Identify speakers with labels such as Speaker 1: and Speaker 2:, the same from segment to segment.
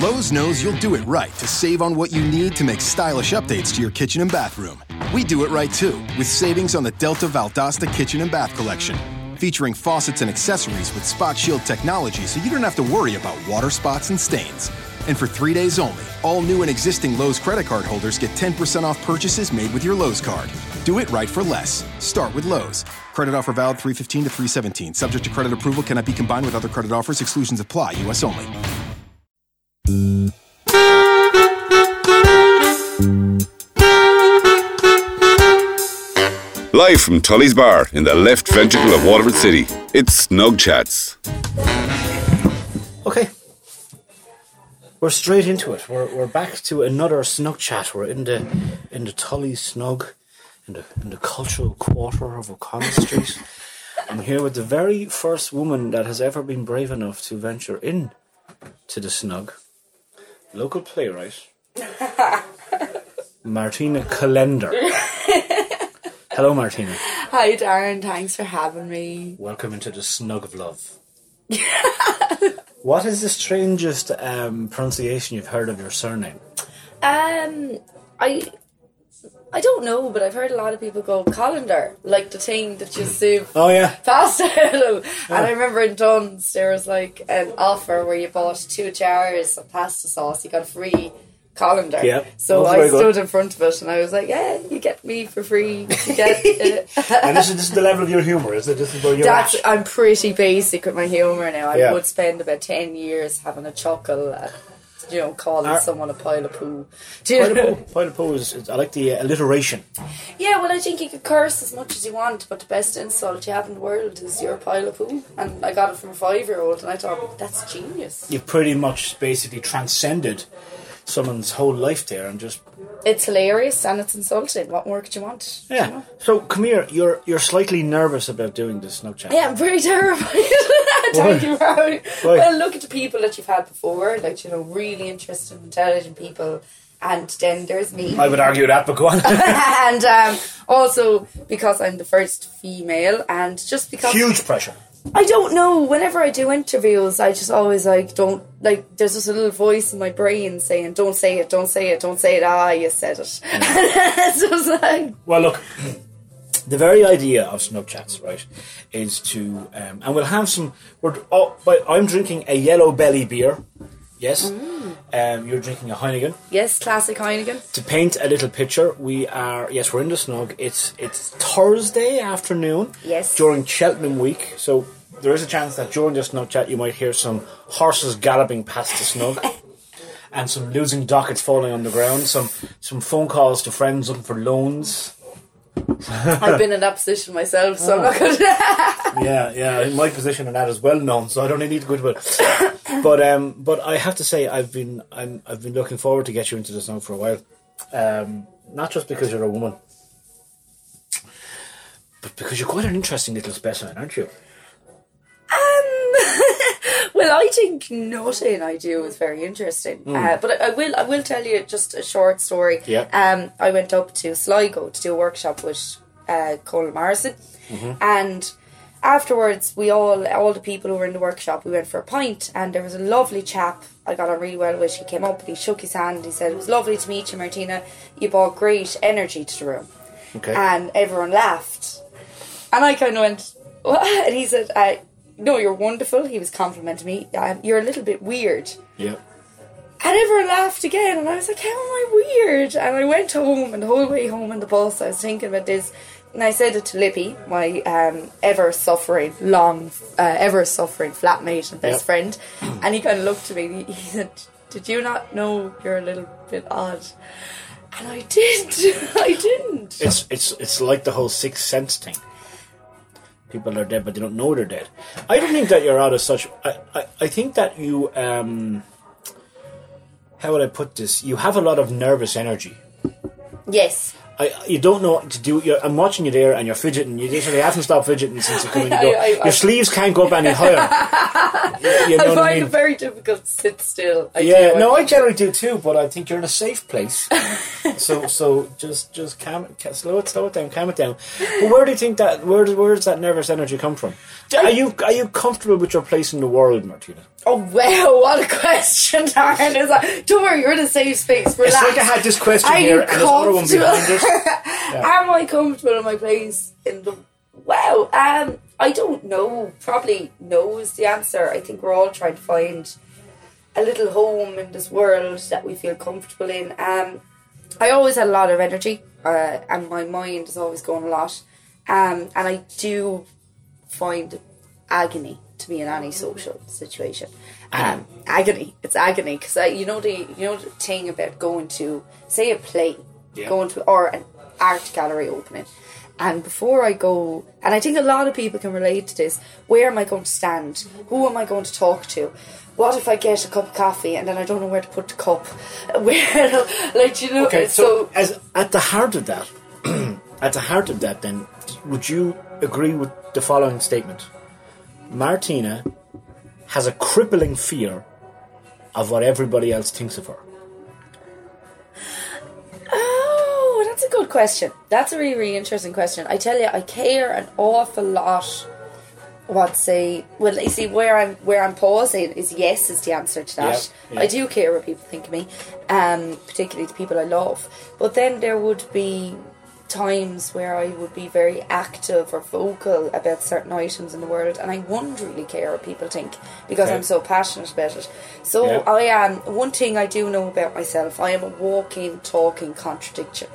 Speaker 1: Lowe's knows you'll do it right to save on what you need to make stylish updates to your kitchen and bathroom. We do it right too, with savings on the Delta Valdosta Kitchen and Bath Collection, featuring faucets and accessories with Spot Shield technology so you don't have to worry about water spots and stains. And for three days only, all new and existing Lowe's credit card holders get 10% off purchases made with your Lowe's card. Do it right for less. Start with Lowe's. Credit offer valid 315 to 317. Subject to credit approval cannot be combined with other credit offers. Exclusions apply. U.S. only.
Speaker 2: Live from Tully's Bar in the left ventricle of Waterford City, it's Snug Chats.
Speaker 3: Okay. We're straight into it. We're, we're back to another snug chat. We're in the in the Tully Snug, in the in the cultural quarter of O'Connell Street. I'm here with the very first woman that has ever been brave enough to venture in to the snug. Local playwright. Martina Collender. Hello Martina.
Speaker 4: Hi, Darren. Thanks for having me.
Speaker 3: Welcome into the snug of love. what is the strangest um, pronunciation you've heard of your surname?
Speaker 4: Um, I I don't know, but I've heard a lot of people go colander, like the thing that you serve
Speaker 3: Oh yeah,
Speaker 4: pasta. And I remember in Dunnes there was like an offer where you bought two jars of pasta sauce, you got free colander.
Speaker 3: Yeah,
Speaker 4: So I
Speaker 3: very good.
Speaker 4: stood in front of it and I was like, "Yeah, you get me for free. You get it."
Speaker 3: and this is this is the level of your humour, is it? This is where you're
Speaker 4: That's
Speaker 3: at.
Speaker 4: I'm pretty basic with my humour now. I
Speaker 3: Yeah.
Speaker 4: would spend about ten years having a chuckle at you know calling someone a pile of poo. Do you
Speaker 3: Pile of poo. Pile of poo is, is- I like the uh, alliteration.
Speaker 4: Yeah, well, I think you could curse as much as you want, but the best insult you have in the world is your pile of poo. And I got it from a five year old, and I thought that's genius.
Speaker 3: You've pretty much basically transcended someone's whole life there and just
Speaker 4: It's hilarious and it's insulting. What more could you want? you
Speaker 3: yeah.
Speaker 4: know?
Speaker 3: So come here. You're you're slightly nervous about doing this snug chat.
Speaker 4: Yeah, I'm very terrified. Thank you.
Speaker 3: Why?
Speaker 4: Well, look at the people that you've had before, like, you know, really interesting, intelligent people. And then there's me.
Speaker 3: I would argue that, but go on.
Speaker 4: and um, also because I'm the first female, and just because
Speaker 3: Huge pressure.
Speaker 4: I don't know. Whenever I do interviews, I just always like don't like. There's just a little voice in my brain saying, "Don't say it, don't say it, don't say it." Ah, you said it. so it's like,
Speaker 3: Well, look, the very idea of snug chats, right, is to, um, and we'll have some. We're, oh, I'm drinking a yellow belly beer. Yes, um, you're drinking a Heineken.
Speaker 4: yes, classic Heineken.
Speaker 3: To paint a little picture, we are yes, we're in the snug. It's it's Thursday afternoon.
Speaker 4: Yes.
Speaker 3: during Cheltenham week, so there is a chance that during this snug chat you might hear some horses galloping past the snug. And some losing dockets falling on the ground, some some phone calls to friends looking for loans,
Speaker 4: I've been in that position myself, so I'm not going to.
Speaker 3: yeah, yeah. My position in that is well known, so I don't need to go into it. But um, but I have to say, I've been I'm I've been looking forward to get you into this now for a while. Um, not just because you're a woman, but because you're quite an interesting little specimen, aren't you?
Speaker 4: Well, I think nothing I do is very interesting. Uh, but I, I will I will tell you just a short story.
Speaker 3: Yeah.
Speaker 4: Um, I went up to Sligo to do a workshop with uh, Colin Morrison, and afterwards we all all the people who were in the workshop we went for a pint, and there was a lovely chap I got on really well with. He came up and he shook his hand. He said it was lovely to meet you, Martina. You brought great energy to the room,
Speaker 3: Okay.
Speaker 4: and everyone laughed. And I kind of went, what? And he said, uh, no, you're wonderful. He was complimenting me. Um, you're a little bit weird.
Speaker 3: yeah.
Speaker 4: And everyone laughed again. And I was like, how am I weird? And I went home, and the whole way home in the bus, I was thinking about this. And I said it to Lippy, my um, ever suffering, long, uh, ever suffering flatmate and best
Speaker 3: Yep.
Speaker 4: friend. And he kind of looked at me he he said, Did you not know you're a little bit odd? And I did. I didn't.
Speaker 3: It's it's it's like the whole sixth sense thing. People are dead, but they don't know they're dead. I don't think that you're out of such. I, I, I think that you um. How would I put this? You have a lot of nervous energy.
Speaker 4: Yes.
Speaker 3: I, you don't know what to do. You're, I'm watching you there, and you're fidgeting. You literally haven't stopped fidgeting since you come in. You go.
Speaker 4: I- I-
Speaker 3: your sleeves can't go up any higher. you, you know
Speaker 4: I find
Speaker 3: mean?
Speaker 4: it very difficult to sit still.
Speaker 3: Yeah, no, I generally do too, but I think you're in a safe place. so, so just, just calm, ca- slow it, slow it down, calm it down. But where do you think that? Where, does- where does that nervous energy come from? Are you, are you comfortable with your place in the world, Martina?
Speaker 4: Oh wow, what a question, Darren. Is that, don't worry, you're in a safe space. Relax.
Speaker 3: It's like I had this question
Speaker 4: Are
Speaker 3: here and this other one behind it.
Speaker 4: Am I comfortable in my place in the Wow, um, I don't know. Probably no is the answer. I think we're all trying to find a little home in this world that we feel comfortable in. Um, I always had a lot of energy, uh, and my mind is always going a lot. Um, and I do find agony to be in any social situation. Um, agony. It's agony because you know the you know the thing about going to say a play,
Speaker 3: Yeah.
Speaker 4: going to or an art gallery opening. And before I go, and I think a lot of people can relate to this. Where am I going to stand? Who am I going to talk to? What if I get a cup of coffee and then I don't know where to put the cup? Where, like you know,
Speaker 3: Okay, so,
Speaker 4: so
Speaker 3: as at the heart of that, at the heart of that, then would you agree with the following statement? Martina has a crippling fear of what everybody else thinks of her.
Speaker 4: Oh, that's a good question. That's a really, really interesting question. I tell you, I care an awful lot. What say? Well, you see, where I'm where I'm pausing is yes is the answer to that.
Speaker 3: Yeah, yeah.
Speaker 4: I do care what people think of me, um, particularly the people I love. But then there would be times where I would be very active or vocal about certain items in the world, and I wouldn't really care what people think because
Speaker 3: Okay.
Speaker 4: I'm so passionate about it. So
Speaker 3: Yeah.
Speaker 4: I am. One thing I do know about myself: I am a walking, talking contradiction.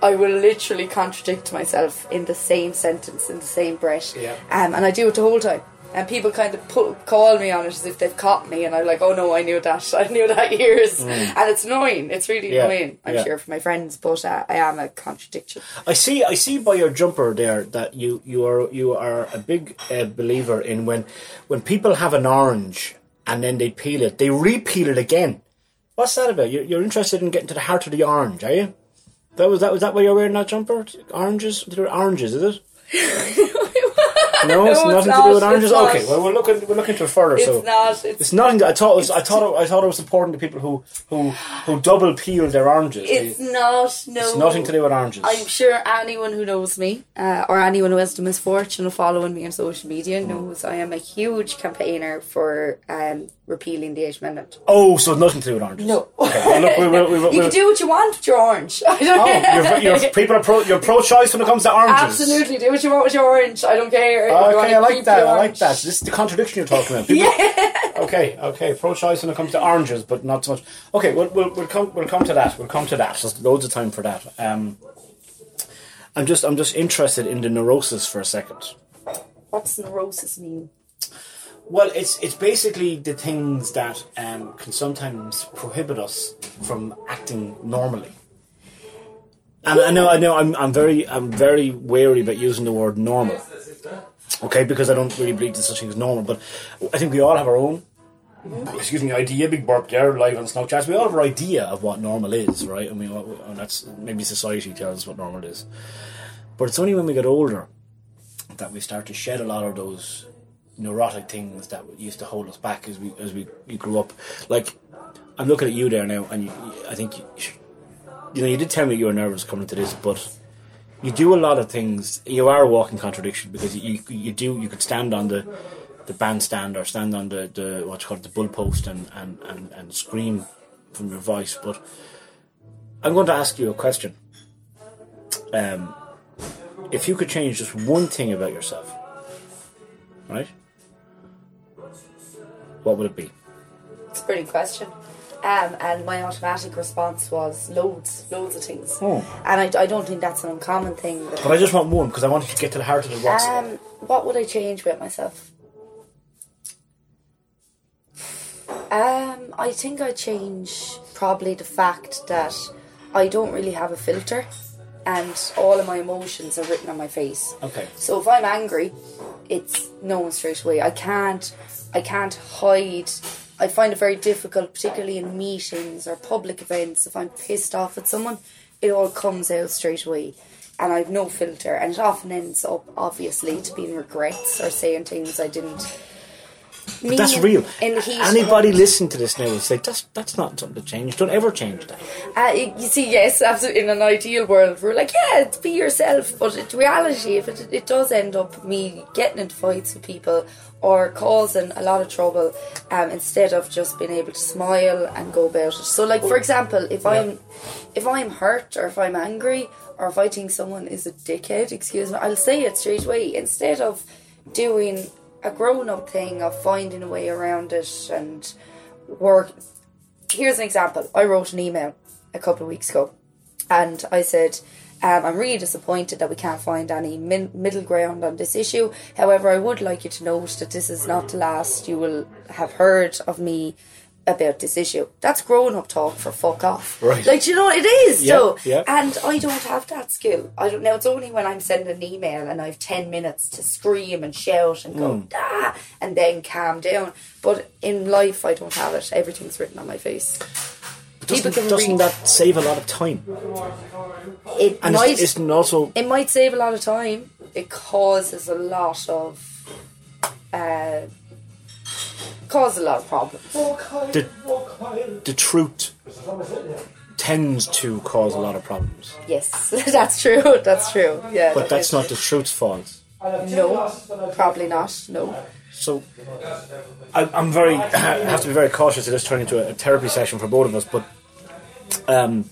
Speaker 4: I will literally contradict myself in the same sentence, in the same breath,
Speaker 3: Yeah.
Speaker 4: um, and I do it the whole time. And people kind of call me on it as if they've caught me, and I'm like, "Oh no, I knew that. I knew that years." And it's annoying. It's really
Speaker 3: Mm. Yeah,
Speaker 4: annoying. I'm
Speaker 3: yeah.
Speaker 4: sure for my friends, but uh, I am a contradiction.
Speaker 3: I see. I see by your jumper there that you you are you are a big uh, believer in when when people have an orange and then they peel it, they repeel it again. What's that about? You're, you're interested in getting to the heart of the orange, are you? That was that was that why you're wearing that jumper? Oranges, They're oranges, is it? No, it's
Speaker 4: No, it's
Speaker 3: nothing to do with oranges. Okay, well we're looking we're looking into it further.
Speaker 4: It's
Speaker 3: so
Speaker 4: not. It's,
Speaker 3: it's nothing. I thought it was. I thought. It, I thought it was important to people who who who double peel their oranges. They-
Speaker 4: it's not. No.
Speaker 3: it's nothing to do with oranges.
Speaker 4: I'm sure anyone who knows me, uh, or anyone who has the misfortune of following me on social media, knows I am a huge campaigner for um, repealing the eighth amendment.
Speaker 3: oh, so nothing to do with oranges.
Speaker 4: No.
Speaker 3: Okay, well, look, we. We will
Speaker 4: you can do what you want with your orange. I don't
Speaker 3: Oh, you're, you're, people are pro. You're pro-choice when it comes to oranges.
Speaker 4: Absolutely, do what you want with your orange. I don't care.
Speaker 3: Okay, I like that. I like that. This is the contradiction you're talking about. People, Okay, okay. Pro-choice when it comes to oranges, but not so much. Okay, we'll we'll, we'll come we'll come to that. We'll come to that. There's loads of time for that. Um, I'm just I'm just interested in the neurosis for a second.
Speaker 4: What's neurosis mean?
Speaker 3: Well, it's it's basically the things that um, can sometimes prohibit us from acting normally. And I know, I know, I'm, I'm very, I'm very wary about using the word normal. Okay, because I don't really believe there's such thing as normal. But I think we all have our own, excuse me, idea. Big burp there, live on Snug Chat. We all have our idea of what normal is, right? I mean, and that's maybe society tells us what normal is. But it's only when we get older that we start to shed a lot of those neurotic things that used to hold us back as we as we, we grew up. Like I'm looking at you there now, and you, I think you, you know you did tell me you were nervous coming to this, but you do a lot of things. You are a walking contradiction because you you, you do you could stand on the the bandstand or stand on the, the what's called the bull post and, and, and, and scream from your voice. But I'm going to ask you a question. Um, if you could change just one thing about yourself, right? What would it be?
Speaker 4: It's a pretty question. Um, and my automatic response was loads, loads of things.
Speaker 3: Oh.
Speaker 4: And I, I don't think that's an uncommon thing.
Speaker 3: But I just want one because I want to get to the heart of the what's.
Speaker 4: Um, what would I change about myself? Um, I think I change probably the fact that I don't really have a filter, and all of my emotions are written on my face.
Speaker 3: Okay.
Speaker 4: So if I'm angry, it's known straight away. I can't, I can't hide. I find it very difficult, particularly in meetings or public events. If I'm pissed off at someone, it all comes out straight away, and I've no filter. And it often ends up, obviously, to being regrets or saying things I didn't
Speaker 3: But that's real.
Speaker 4: In the heat.
Speaker 3: Anybody listening to this now will say that's that's not something to change. Don't ever change that.
Speaker 4: Uh, you see, yes, absolutely. In an ideal world, we're like, yeah, be yourself. But in reality, if it, it does end up me getting into fights with people or causing a lot of trouble, um, instead of just being able to smile and go about it. So, like for example, if I'm if I'm hurt or if I'm angry or if I think someone is a dickhead, excuse me, I'll say it straight away instead of doing a grown up thing of finding a way around it and work here's an example. I wrote an email a couple of weeks ago, and I said, um, "I'm really disappointed that we can't find any min- middle ground on this issue. However, I would like you to note that this is not the last you will have heard of me." About this issue, that's grown up talk for fuck off.
Speaker 3: Right.
Speaker 4: Like you know, it is.
Speaker 3: Yeah,
Speaker 4: so,
Speaker 3: yeah.
Speaker 4: and I don't have that skill. I don't know. It's only when I'm sending an email and I've ten minutes to scream and shout and go
Speaker 3: Hmm.
Speaker 4: ah, and then calm down. But in life, I don't have it. Everything's written on my face. People
Speaker 3: Doesn't,
Speaker 4: can
Speaker 3: doesn't
Speaker 4: read.
Speaker 3: that save a lot of time?
Speaker 4: It
Speaker 3: And
Speaker 4: might.
Speaker 3: it's, isn't also
Speaker 4: it might save a lot of time. It causes a lot of. Uh, causes a lot of problems.
Speaker 3: the, the truth tends to cause a lot of problems.
Speaker 4: Yes, that's true. That's true. Yeah.
Speaker 3: But that's not the truth's fault.
Speaker 4: No, probably not. No.
Speaker 3: So I, I'm very I have to be very cautious of this turning into a, a therapy session for both of us. But um,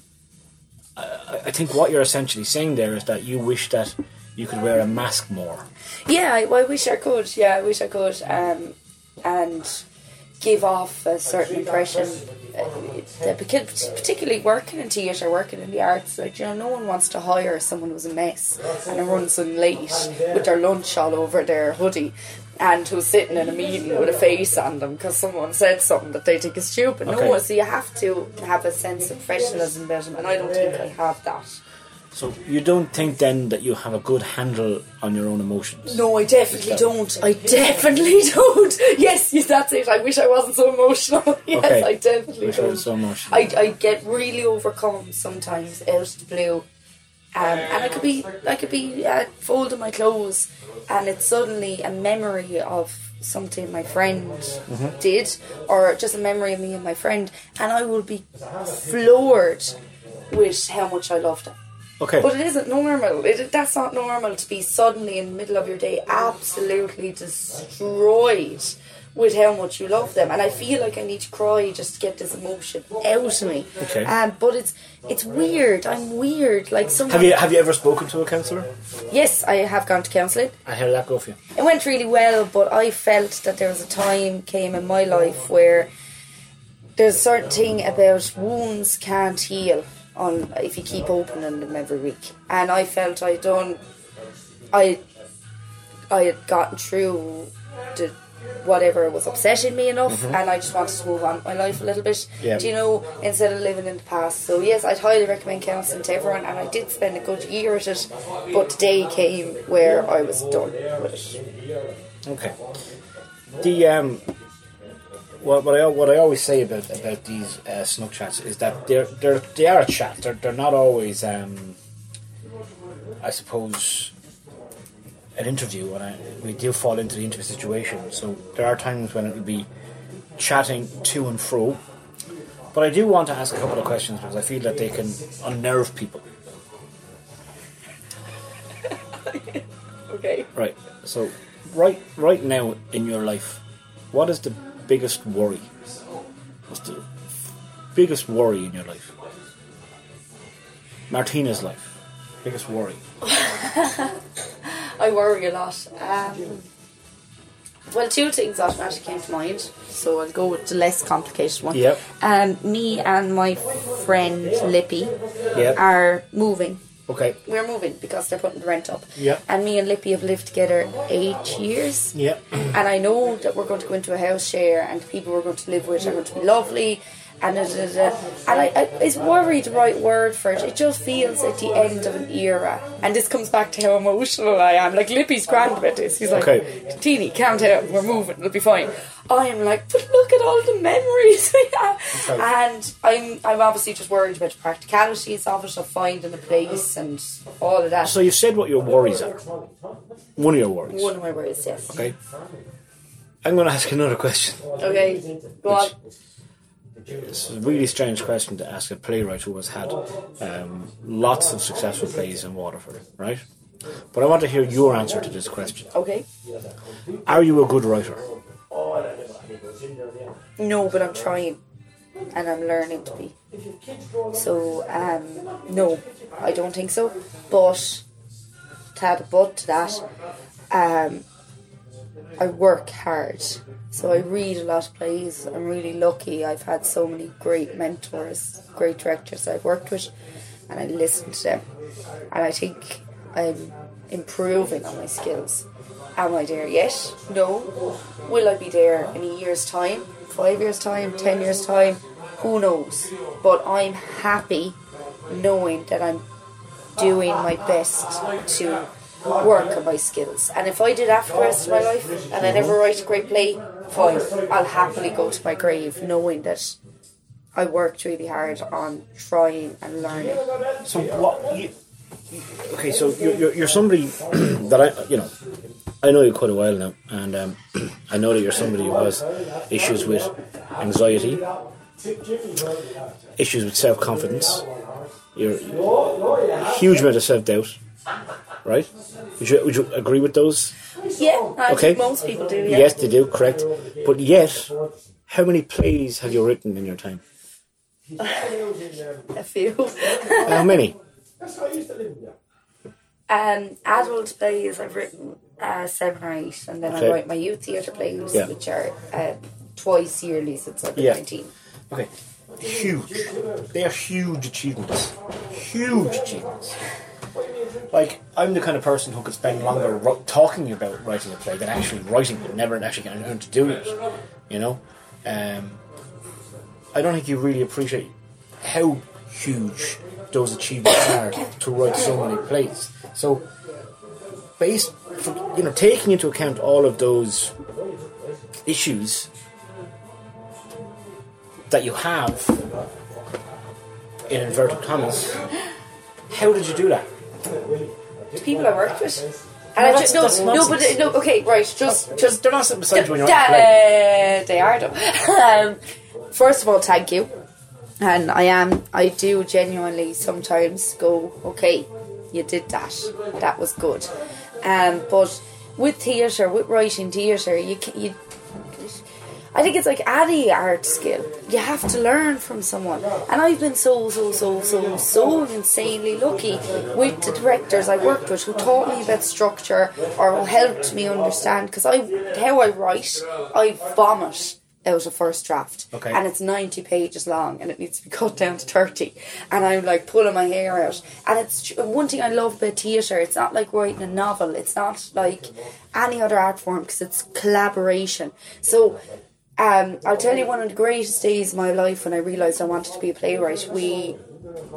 Speaker 3: I, I think what you're essentially saying there is that you wish that you could wear a mask more.
Speaker 4: Yeah, I, I wish I could. Yeah, I wish I could. Um, and give off a certain impression. Uh, because particularly working in theatre, working in the arts, like you know, no one wants to hire someone who's a mess and runs in late with their lunch all over their hoodie. And who's sitting in a meeting with a face on them because someone said something that they think is stupid.
Speaker 3: Okay.
Speaker 4: No, so you have to have a sense of professionalism them, and I don't think I have that.
Speaker 3: So you don't think then that you have a good handle on your own emotions?
Speaker 4: No, I definitely don't. I definitely don't. Yes, yes, that's it. I wish I wasn't so emotional. Yes,
Speaker 3: Okay.
Speaker 4: I definitely
Speaker 3: Wish
Speaker 4: don't.
Speaker 3: was so emotional.
Speaker 4: I, I get really overcome sometimes out of the blue. Um, and I could be I could be uh, folding my clothes and it's suddenly a memory of something my friend
Speaker 3: Mm-hmm.
Speaker 4: did or just a memory of me and my friend and I will be floored with how much I loved it.
Speaker 3: Okay.
Speaker 4: But it isn't normal. It, that's not normal to be suddenly in the middle of your day absolutely destroyed with how much you love them. And I feel like I need to cry just to get this emotion out of me.
Speaker 3: Okay.
Speaker 4: Um, but it's it's weird. I'm weird. Like someone.
Speaker 3: Have you have you ever spoken to a counsellor?
Speaker 4: Yes, I have gone to counselling.
Speaker 3: How did that go for you?
Speaker 4: It went really well, but I felt that there was a time came in my life where there's a certain thing about wounds can't heal on if you keep opening them every week. And I felt I done I I had gotten through the whatever was upsetting me enough and I just wanted to move on my life a little bit.
Speaker 3: Yeah.
Speaker 4: Do you know, instead of living in the past. So yes, I'd highly recommend counselling to everyone and I did spend a good year at it, but the day came where I was done with it.
Speaker 3: Okay. The um, what what I what I always say about about these uh, snug chats is that they're they're they are a chat. They're they're not always um, I suppose an interview, and I, we do fall into the interview situation. So there are times when it will be chatting to and fro. But I do want to ask a couple of questions because I feel that they can unnerve people.
Speaker 4: Okay.
Speaker 3: Right. So, right, right now in your life, what is the biggest worry? What's the biggest worry in your life? Martina's life, biggest worry.
Speaker 4: I worry a lot. Um, well, two things automatically came to mind, so I'll go with the less complicated one.
Speaker 3: Yep.
Speaker 4: Um, me and my friend Lippy
Speaker 3: Yep.
Speaker 4: are moving.
Speaker 3: Okay.
Speaker 4: We're moving because they're putting the rent up.
Speaker 3: Yeah.
Speaker 4: And me and Lippy have lived together eight years.
Speaker 3: Yep.
Speaker 4: And I know that we're going to go into a house share, and the people we're going to live with are going to be lovely. And da. and I, I, is worry the right word for it? It just feels at the end of an era, and this comes back to how emotional I am. Like Lippy's grand about this. He's like,
Speaker 3: Okay.
Speaker 4: "Teeny, calm down. We're moving. It'll be fine." I am like, "But look at all the memories we have,"
Speaker 3: Okay.
Speaker 4: and I'm I'm obviously just worried about the practicalities of it, of finding a place and all of that.
Speaker 3: So you've said what your worries are. One of your worries.
Speaker 4: One of my worries, yes.
Speaker 3: Okay. I'm going to ask another question.
Speaker 4: Okay, go on.
Speaker 3: It's a really strange question to ask a playwright who has had um, lots of successful plays in Waterford, right? But I want to hear your answer to this question.
Speaker 4: Okay.
Speaker 3: Are you a good writer?
Speaker 4: No, but I'm trying, and I'm learning to be. So, um, no, I don't think so. But to add a but to that, um, I work hard. So I read a lot of plays. I'm really lucky. I've had so many great mentors, great directors I've worked with, and I listen to them. And I think I'm improving on my skills. Am I there yet? No. Will I be there in a year's time? Five years' time? Ten years' time? Who knows? But I'm happy knowing that I'm doing my best to work on my skills. And if I did for the rest of my life and I never write a great play, fine. I'll happily go to my grave knowing that I worked really hard on trying and learning.
Speaker 3: So what? You, okay, so you're, you're, you're somebody that I, you know, I know you quite a while now, and um, I know that you're somebody who has issues with anxiety, issues with self confidence, you're a huge amount of self doubt, right? Would you, would you agree with those?
Speaker 4: Yeah, I
Speaker 3: Okay.
Speaker 4: think most people do, yeah.
Speaker 3: Yes, they do, correct. But yet, how many plays have you written in your time?
Speaker 4: A few.
Speaker 3: How many? That's how I used to live yeah.
Speaker 4: Um, adult plays, I've written uh, seven or eight, and then
Speaker 3: Okay.
Speaker 4: I write my youth theatre plays,
Speaker 3: Yeah.
Speaker 4: which are uh, twice yearly since I've been
Speaker 3: Yeah.
Speaker 4: 19.
Speaker 3: Okay, huge. They are huge achievements. Huge achievements. Like, I'm the kind of person who could spend longer ro- talking about writing a play than actually writing it, never actually getting around to doing it. You know? Um, I don't think you really appreciate how huge those achievements are to write so many plays. So, based, for, you know, taking into account all of those issues that you have in inverted commas, how did you do that?
Speaker 4: People I worked with. And I just, no, no, but no, okay, right, just, just
Speaker 3: They're not sitting beside you when you're on the play.
Speaker 4: Uh, they are though. um, first of all, thank you. And I am, I do genuinely sometimes go, okay, you did that. That was good. Um, but with theatre, with writing theatre, you can, you. I think it's like any art skill. You have to learn from someone. And I've been so, so, so, so, so insanely lucky with the directors I worked with who taught me about structure or who helped me understand. Because I, how I write, I vomit out a first draft.
Speaker 3: Okay.
Speaker 4: And it's 90 pages long and it needs to be cut down to 30. And I'm like pulling my hair out. And it's one thing I love about theatre, it's not like writing a novel, it's not like any other art form because it's collaboration. So um, I'll tell you one of the greatest days of my life when I realised I wanted to be a playwright. We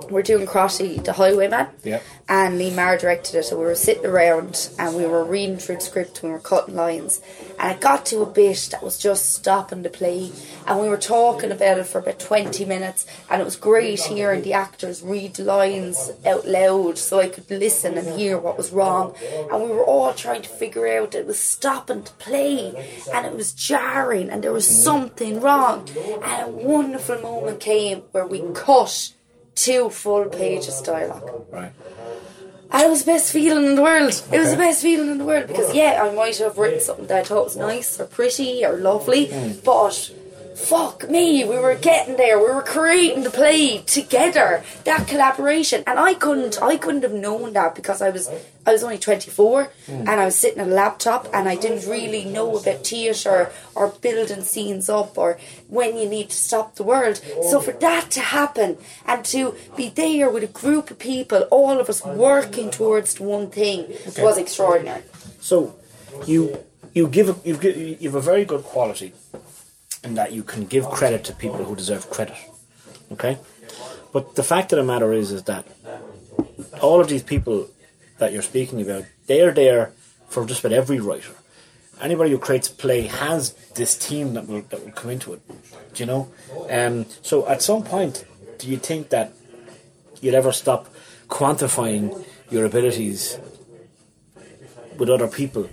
Speaker 4: were doing Crotty, the Highwayman,
Speaker 3: Yeah.
Speaker 4: and Lee Marr directed it. So we were sitting around and we were reading through the script, and we were cutting lines, and it got to a bit that was just stopping the play, and we were talking about it for about twenty minutes, and it was great hearing the actors read the lines out loud so I could listen and hear what was wrong, and we were all trying to figure out that it was stopping the play, and it was jarring, and there was mm. something wrong, and a wonderful moment came where we cut two full pages dialogue.
Speaker 3: Right.
Speaker 4: And it was the best feeling in the world. It was the best feeling in the world because yeah, I might have written something that I thought was nice or pretty or lovely, mm. but fuck me, we were getting there. We were creating the play together. That collaboration, and I couldn't, I couldn't have known that because I was, I was only twenty four, and I was sitting at a laptop, and I didn't really know about theatre or building scenes up or when you need to stop the world. So for that to happen and to be there with a group of people, all of us working towards one thing, was extraordinary.
Speaker 3: So, you you give a, you give you have a very good quality in that you can give credit to people who deserve credit. Okay, but the fact of the matter is, is that all of these people that you're speaking about, they are there for just about every writer. Anybody who creates play has this team that will that will come into it. Do you know? Um, so at some point, do you think that you'll ever stop quantifying your abilities with other people?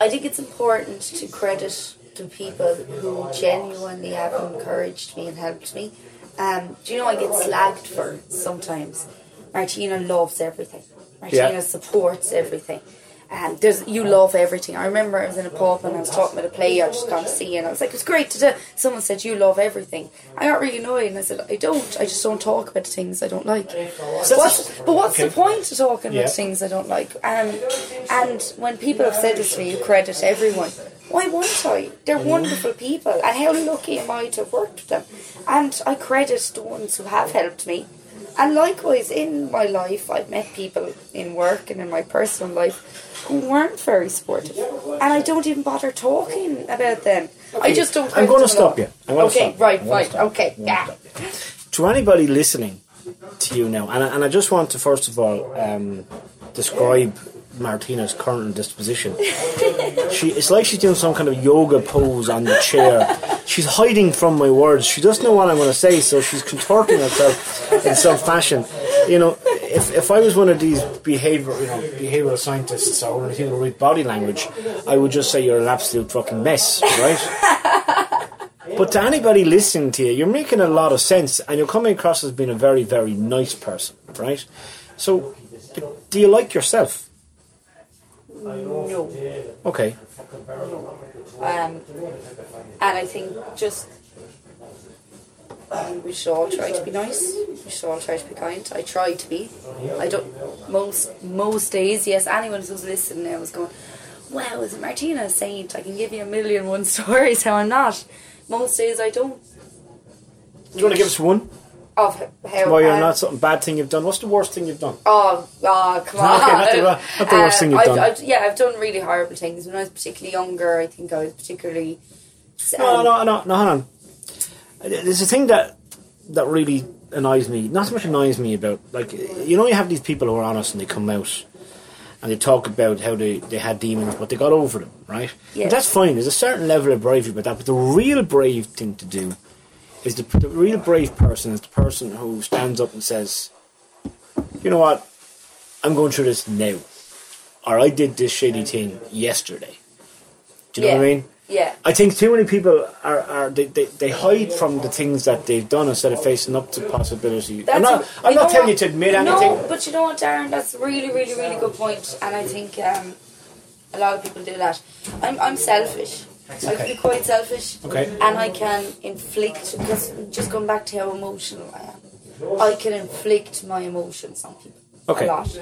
Speaker 4: I think it's important to credit the people who genuinely have encouraged me and helped me. Um, do you know I get slagged for sometimes? Martina loves everything. Martina
Speaker 3: Yeah.
Speaker 4: supports everything. Um, there's you love everything. I remember I was in a pub and I was talking with a player I just gone to see and I was like, It's great to do someone said you love everything. I got really annoyed and I said, I don't, I just don't talk about the things I don't like. What's, but what's the point of talking
Speaker 3: Yeah.
Speaker 4: about things I don't like? Um, and when people have said this to me, you credit everyone. Why won't I? They're wonderful people, and how lucky am I to have worked with them? And I credit the ones who have helped me. And likewise, in my life, I've met people in work and in my personal life who weren't very supportive, and I don't even bother talking about them. I just don't.
Speaker 3: I'm gonna stop you.
Speaker 4: Okay,
Speaker 3: stop.
Speaker 4: right, right,
Speaker 3: stop.
Speaker 4: okay, yeah.
Speaker 3: to anybody listening to you now, and I, and I just want to first of all um, describe Martina's current disposition. She, it's like she's doing some kind of yoga pose on the chair. She's hiding from my words. She doesn't know what I'm going to say, so she's contorting herself in some fashion. You know, if, if I was one of these behavior, you know, behavioral scientists or one of people who read body language, I would just say you're an absolute fucking mess, right? But to anybody listening to you, you're making a lot of sense and you're coming across as being a very, very nice person, right? So, do you like yourself?
Speaker 4: No.
Speaker 3: Okay.
Speaker 4: Um, and I think just um, we should all try to be nice. We should all try to be kind. I try to be. I don't most most days. Yes, anyone who's listening now is going, "Wow, is Martina a saint? I can give you a million one stories how I'm not." Most days I don't.
Speaker 3: Do you want to give us one?
Speaker 4: Of how
Speaker 3: Why you're
Speaker 4: um,
Speaker 3: not something bad thing you've done? What's the worst thing you've done?
Speaker 4: Oh, oh, come on.
Speaker 3: Okay, not the not the worst thing you've
Speaker 4: I've,
Speaker 3: done.
Speaker 4: I've, yeah, I've done really horrible things. When I was particularly younger, I think I was particularly.
Speaker 3: No,
Speaker 4: um,
Speaker 3: no, no, no, hang on. There's a thing that that really annoys me. Not so much annoys me about like you know you have these people who are honest and they come out and they talk about how they, they had demons but they got over them, right?
Speaker 4: Yeah.
Speaker 3: And that's fine. There's a certain level of bravery about that, but the real brave thing to do is the, the real brave person is the person who stands up and says, "You know what? I'm going through this now, or I did this shady thing yesterday." Do you know what I mean?
Speaker 4: Yeah.
Speaker 3: I think too many people are, are they, they, they hide from the things that they've done instead of facing up to possibility. I'm not,
Speaker 4: a-
Speaker 3: I'm not telling
Speaker 4: what?
Speaker 3: you to admit
Speaker 4: No,
Speaker 3: anything.
Speaker 4: but you know what, Darren? That's a really, really, really good point, and I think um, a lot of people do that. I'm, I'm selfish. I can be quite selfish,
Speaker 3: Okay.
Speaker 4: and I can inflict. Because just going back to how emotional I am, I can inflict my emotions on people
Speaker 3: Okay.
Speaker 4: a lot,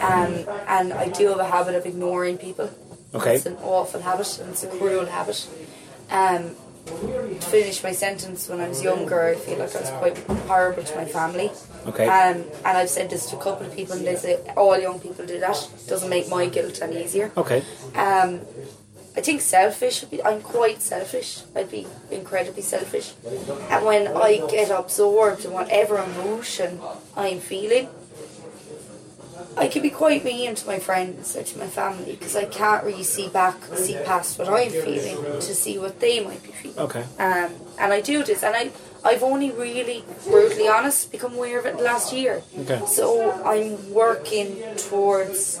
Speaker 4: um, and I do have a habit of ignoring people.
Speaker 3: Okay.
Speaker 4: It's an awful habit, and it's a cruel habit. Um, to finish my sentence, when I was younger, I feel like I was quite horrible to my family.
Speaker 3: Okay.
Speaker 4: Um, and I've said this to a couple of people, and they say all young people do that. Doesn't make my guilt any easier.
Speaker 3: Okay.
Speaker 4: Um, I think selfish. I'm quite selfish. I'd be incredibly selfish. And when I get absorbed in whatever emotion I'm feeling, I can be quite mean to my friends or to my family because I can't really see back, see past what I'm feeling to see what they might be feeling.
Speaker 3: Okay.
Speaker 4: Um, and I do this, and I, I've only really, brutally honest, become aware of it last year.
Speaker 3: Okay.
Speaker 4: So I'm working towards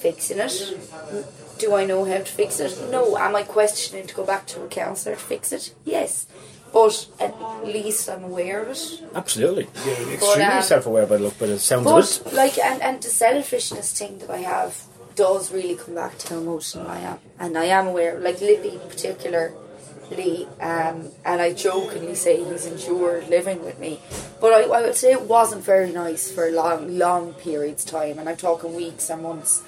Speaker 4: fixing it. Do I know how to fix it? No. Am I questioning to go back to a counsellor to fix it? Yes. But at least I'm aware of it.
Speaker 3: Absolutely. You're extremely
Speaker 4: um,
Speaker 3: self-aware by the look, but it sounds of it.
Speaker 4: But like, and and the selfishness thing that I have does really come back to how emotional I am, and I am aware. Like Lippy, particularly, um, and I jokingly say he's endured living with me, but I, I would say it wasn't very nice for long, long periods of time, and I'm talking weeks or months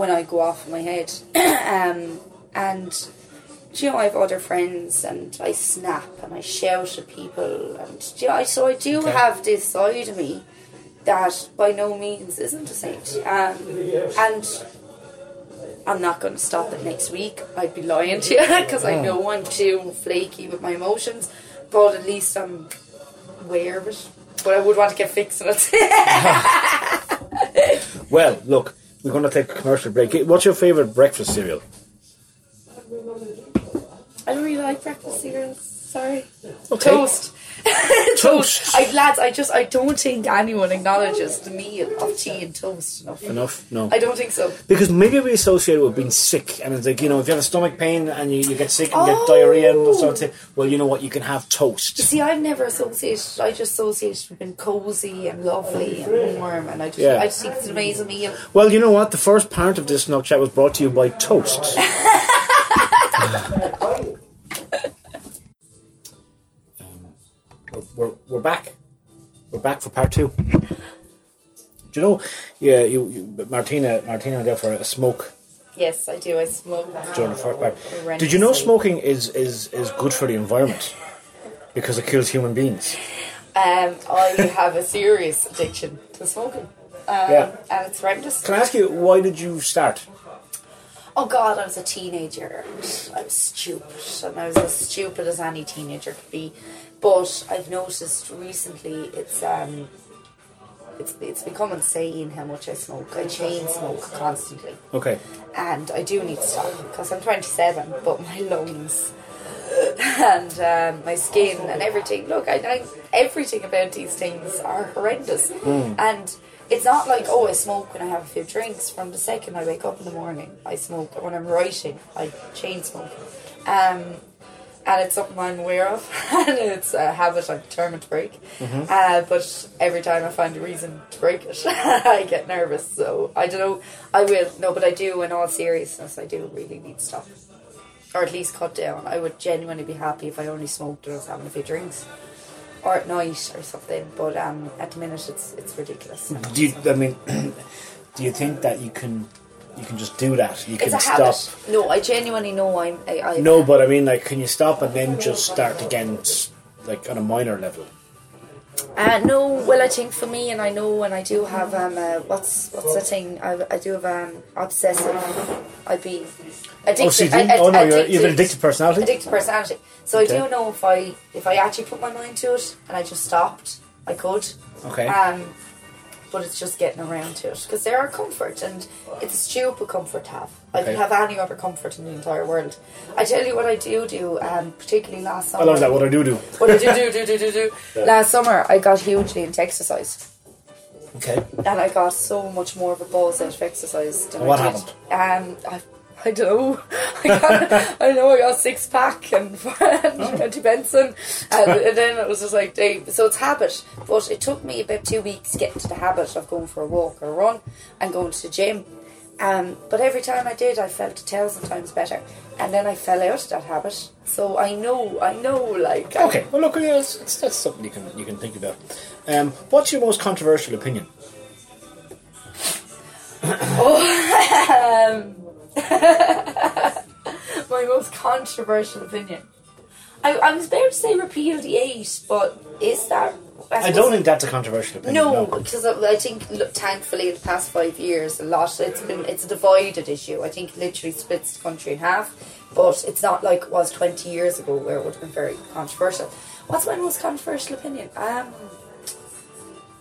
Speaker 4: when I go off my head, um, and. do You know, I have other friends, and I snap and I shout at people, and do you know, I- so I do
Speaker 3: Okay.
Speaker 4: have this side of me that by no means isn't a saint. Um, and I'm not going to stop it next week. I'd be lying to you because I know I'm too flaky with my emotions. But at least I'm aware of it. But I would want to get fixing it.
Speaker 3: Well, look, we're going to take a commercial break. What's your favourite breakfast cereal?
Speaker 4: I don't really like breakfast cereals. Sorry.
Speaker 3: Okay.
Speaker 4: Toast.
Speaker 3: Toast.
Speaker 4: I, lads, I just I don't think anyone acknowledges the meal of tea and toast enough.
Speaker 3: Enough? No.
Speaker 4: I don't think so.
Speaker 3: Because maybe we associate it with being sick, and it's like you know, if you have a stomach pain and you, you get sick and
Speaker 4: Oh.
Speaker 3: get diarrhea and all sort of thing, well, you know what, you can have toast.
Speaker 4: You See, I've never associated. I just associated with being cozy and lovely and warm, and I just
Speaker 3: Yeah.
Speaker 4: I just think it's an amazing meal.
Speaker 3: Well, you know what, the first part of this Snug Chat was brought to you by Toast. we're, back. We're back for part two. Do you know? Yeah, you, you Martina, Martina went out for a smoke
Speaker 4: Yes, I do. I smoke.
Speaker 3: during the first part. Did you know smoking is, is, is good for the environment because it kills human beings?
Speaker 4: Um, I have a serious addiction to smoking. Um,
Speaker 3: Yeah.
Speaker 4: and it's horrendous.
Speaker 3: Can I ask you why did you start?
Speaker 4: Oh God, I was a teenager. I was stupid, and I was as stupid as any teenager could be. But I've noticed recently it's um, it's it's become insane how much I smoke. I chain smoke constantly,
Speaker 3: Okay.
Speaker 4: and I do need to stop because I'm 27, but my lungs and um, my skin and everything. Look, I, I everything about these things are horrendous, and it's not like oh I smoke when I have a few drinks. From the second I wake up in the morning, I smoke. When I'm writing, I chain smoke. Um, and it's something I'm aware of, and it's a habit I'm determined to break. Uh, but every time I find a reason to break it, I get nervous. So I don't know. I will no, but I do. In all seriousness, I do really need to stop, or at least cut down. I would genuinely be happy if I only smoked when I was having a few drinks, or at night or something. But um, at the minute, it's it's ridiculous.
Speaker 3: Do you, I mean, do you think that you can you can just do that? You can stop.
Speaker 4: habit. No, I genuinely know I'm. I, I
Speaker 3: No, but I mean, like, can you stop and then just start again, like on a minor level?
Speaker 4: Uh, no, well, I think for me, and I know, and I do have um, uh, what's what's the thing? I, I do have um, obsessive. I'd be addicted.
Speaker 3: Oh, so you
Speaker 4: I- I-
Speaker 3: oh, no, you're-
Speaker 4: addicted-
Speaker 3: you have an addictive personality?
Speaker 4: Addicted personality. So I
Speaker 3: Okay.
Speaker 4: do know if I if I actually put my mind to it and I just stopped, I could.
Speaker 3: Okay.
Speaker 4: Um, but it's just getting around to it because there are comfort, and it's a stupid comfort to have. I
Speaker 3: Okay.
Speaker 4: have any other comfort in the entire world. I tell you what I do do, um, particularly last summer.
Speaker 3: I love that. What I do do.
Speaker 4: What I do do do do do do. Last summer, I got hugely into exercise
Speaker 3: Okay.
Speaker 4: and I got so much more of a buzz out of exercise. Than
Speaker 3: What
Speaker 4: I did. Um, I, I don't know. I, got, I know I got six pack and, and Twenty Benson, and, and then it was just like, Dave. So it's habit, but it took me about two weeks to get into the habit of going for a walk or a run and going to the gym. Um, but every time I did, I felt a thousand times better, and then I fell out of that habit. So I know, I know, like I-
Speaker 3: Okay. Well, look, it's, it's, that's something you can you can think about. Um, what's your most controversial opinion?
Speaker 4: my most controversial opinion. I, I was about to say repeal the eighth, but is that?
Speaker 3: I
Speaker 4: suppose-
Speaker 3: don't think that's a controversial opinion.
Speaker 4: No, because I, I think look, thankfully in the past five years, a lot it's been it's a divided issue. I think it literally splits the country in half, but it's not like it was twenty years ago where it would have been very controversial. What's my most controversial opinion? Um.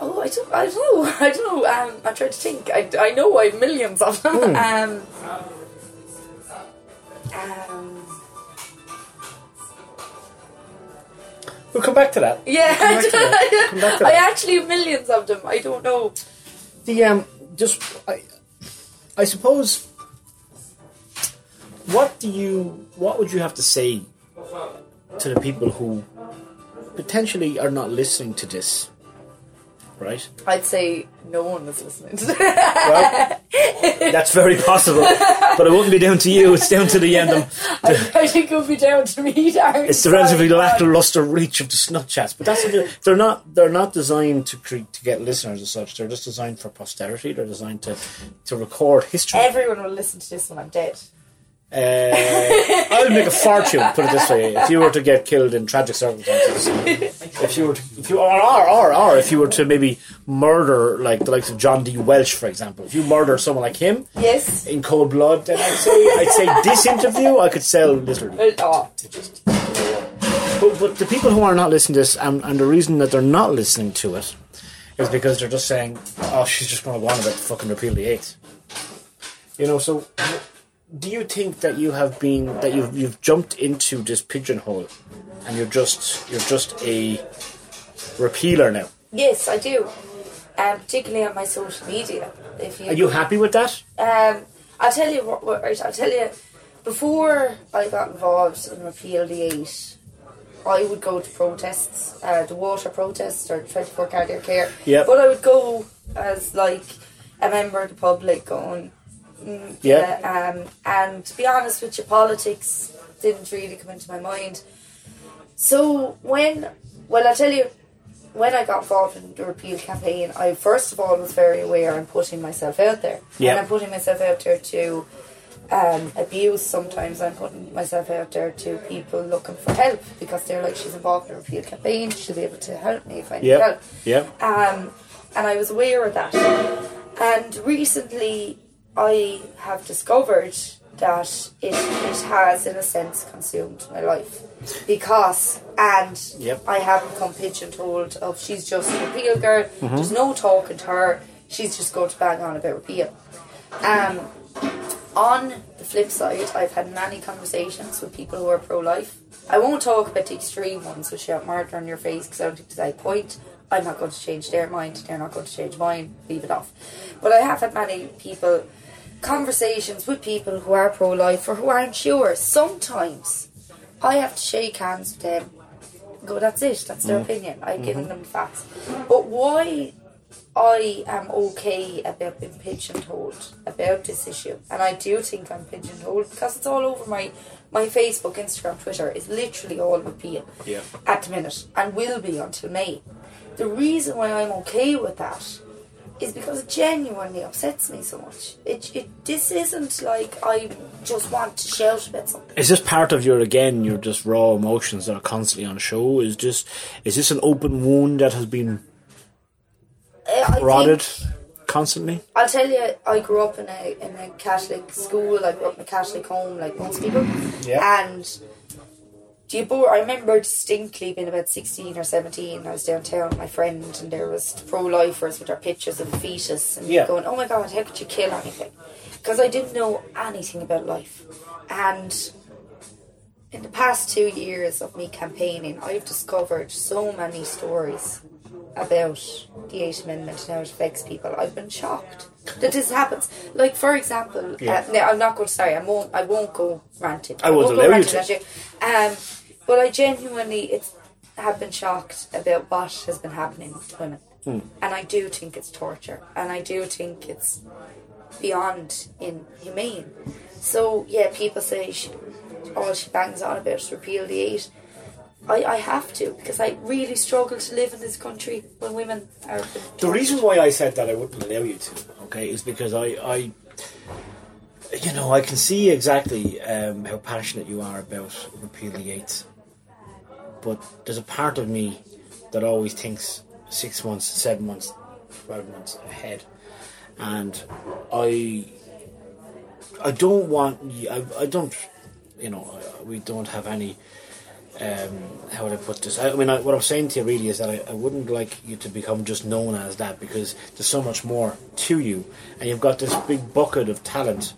Speaker 4: Oh, I don't, I don't know. I don't know. Um, I'm trying to think. I, I know I have millions of them. um, um,
Speaker 3: We'll come back to that.
Speaker 4: yeah,
Speaker 3: back to that. To
Speaker 4: I actually have millions of them. I don't know.
Speaker 3: The um, just I, I suppose. What do you? What would you have to say to the people who potentially are not listening to this? Right.
Speaker 4: I'd say no one is listening to
Speaker 3: Well, that's very possible, but it wouldn't be down to you. It's down to the end. of
Speaker 4: I, I think it would be down to me, Darren.
Speaker 3: It's the relatively lackluster reach of the snug chats, but that's they're, they're not. They're not designed to cre- to get listeners as such. They're just designed for posterity. They're designed to to record history.
Speaker 4: Everyone will listen to this when I'm dead.
Speaker 3: Uh, I'll make a fortune. Put it this way: if you were to get killed in tragic circumstances, if you were, to, if you or, or or or if you were to maybe murder like the likes of John D. Welsh, for example, if you murder someone like him
Speaker 4: Yes.
Speaker 3: in cold blood, then I'd say I'd say this interview I could sell literally.
Speaker 4: Uh, Oh,
Speaker 3: But, but the people who are not listening to this, and, and the reason that they're not listening to it, is because they're just saying, "Oh, she's just going to go on about fucking repeal the eighth. You know. So, do you think that you have been that you've you've jumped into this pigeonhole, and you're just you're just a repealer now.
Speaker 4: Yes, I do. Um, particularly on my social media. If you
Speaker 3: Are you happy with that?
Speaker 4: Um, I'll tell you what, what. I'll tell you. Before I got involved in Repeal the Eighth, I would go to protests, uh, the water protests or twenty four cardiac care.
Speaker 3: Yep.
Speaker 4: But I would go as like a member of the public, going. Mm,
Speaker 3: Yeah.
Speaker 4: Um, and to be honest with you, politics didn't really come into my mind. So when, well, I'll tell you, when I got involved in the repeal campaign, I first of all was very aware I'm putting myself out there.
Speaker 3: Yeah.
Speaker 4: And I'm putting myself out there to um, abuse. Sometimes I'm putting myself out there to people looking for help because they're like, she's involved in a repeal campaign. She'll be able to help me if I need help.
Speaker 3: Yeah.
Speaker 4: Um, and I was aware of that. And recently, I have discovered that it, it has, in a sense, consumed my life. Because, and
Speaker 3: Yep.
Speaker 4: I have become pigeonholed of she's just a repeal girl, there's no talking to her, she's just going to bang on about repeal. Um, on the flip side, I've had many conversations with people who are pro life. I won't talk about the extreme ones who shout murder on your face because I don't think there's any point. I'm not going to change their mind, they're not going to change mine, leave it off. But I have had many people, conversations with people who are pro life or who aren't sure. Sometimes I have to shake hands with them. Go, that's it, that's their mm. opinion. I've given mm-hmm. them facts. But why I am okay about being pigeonholed about this issue, and I do think I'm pigeonholed because it's all over my my Facebook, Instagram, Twitter. is literally all repeal
Speaker 3: Yeah.
Speaker 4: at the minute, and will be until May. The reason why I'm okay with that is because it genuinely upsets me so much. It, it this isn't like I just want to shout about something.
Speaker 3: Is this part of your again your just raw emotions that are constantly on show? Is just is this an open wound that has been
Speaker 4: Uh, think-
Speaker 3: constantly?
Speaker 4: I'll tell you, I grew up in a in a Catholic school. I grew up in a Catholic home, like most people.
Speaker 3: Yeah.
Speaker 4: And do you bore? I remember distinctly being about sixteen or seventeen. I was downtown with my friend, and there was pro-lifers with their pictures of a fetus, and
Speaker 3: Yeah.
Speaker 4: going, "Oh my God, how could you kill anything?" Because I didn't know anything about life, and in the past two years of me campaigning, I've discovered so many stories about the Eighth Amendment and how it affects people. I've been shocked that this happens. Like, for example,
Speaker 3: Yeah.
Speaker 4: uh, now I'm not going to sorry, I won't. I won't go ranting.
Speaker 3: I won't
Speaker 4: go
Speaker 3: allow you
Speaker 4: ranting
Speaker 3: to.
Speaker 4: at you. Um, but I genuinely it's, have been shocked about what has been happening to women,
Speaker 3: Hmm.
Speaker 4: and I do think it's torture, and I do think it's beyond inhumane. So yeah, people say she, all she bangs on about is repeal the eighth. I, I have to because I really struggle to live in this country when women are.
Speaker 3: The reason why I said that I wouldn't allow you to, okay, is because I, I you know, I can see exactly um, how passionate you are about repeal the eights, but there's a part of me that always thinks six months, seven months, twelve months ahead, and I, I don't want, I, I don't, you know, we don't have any um, how would I put this? I, I mean, I, what I'm saying to you really is that I, I wouldn't like you to become just known as that because there's so much more to you, and you've got this big bucket of talent.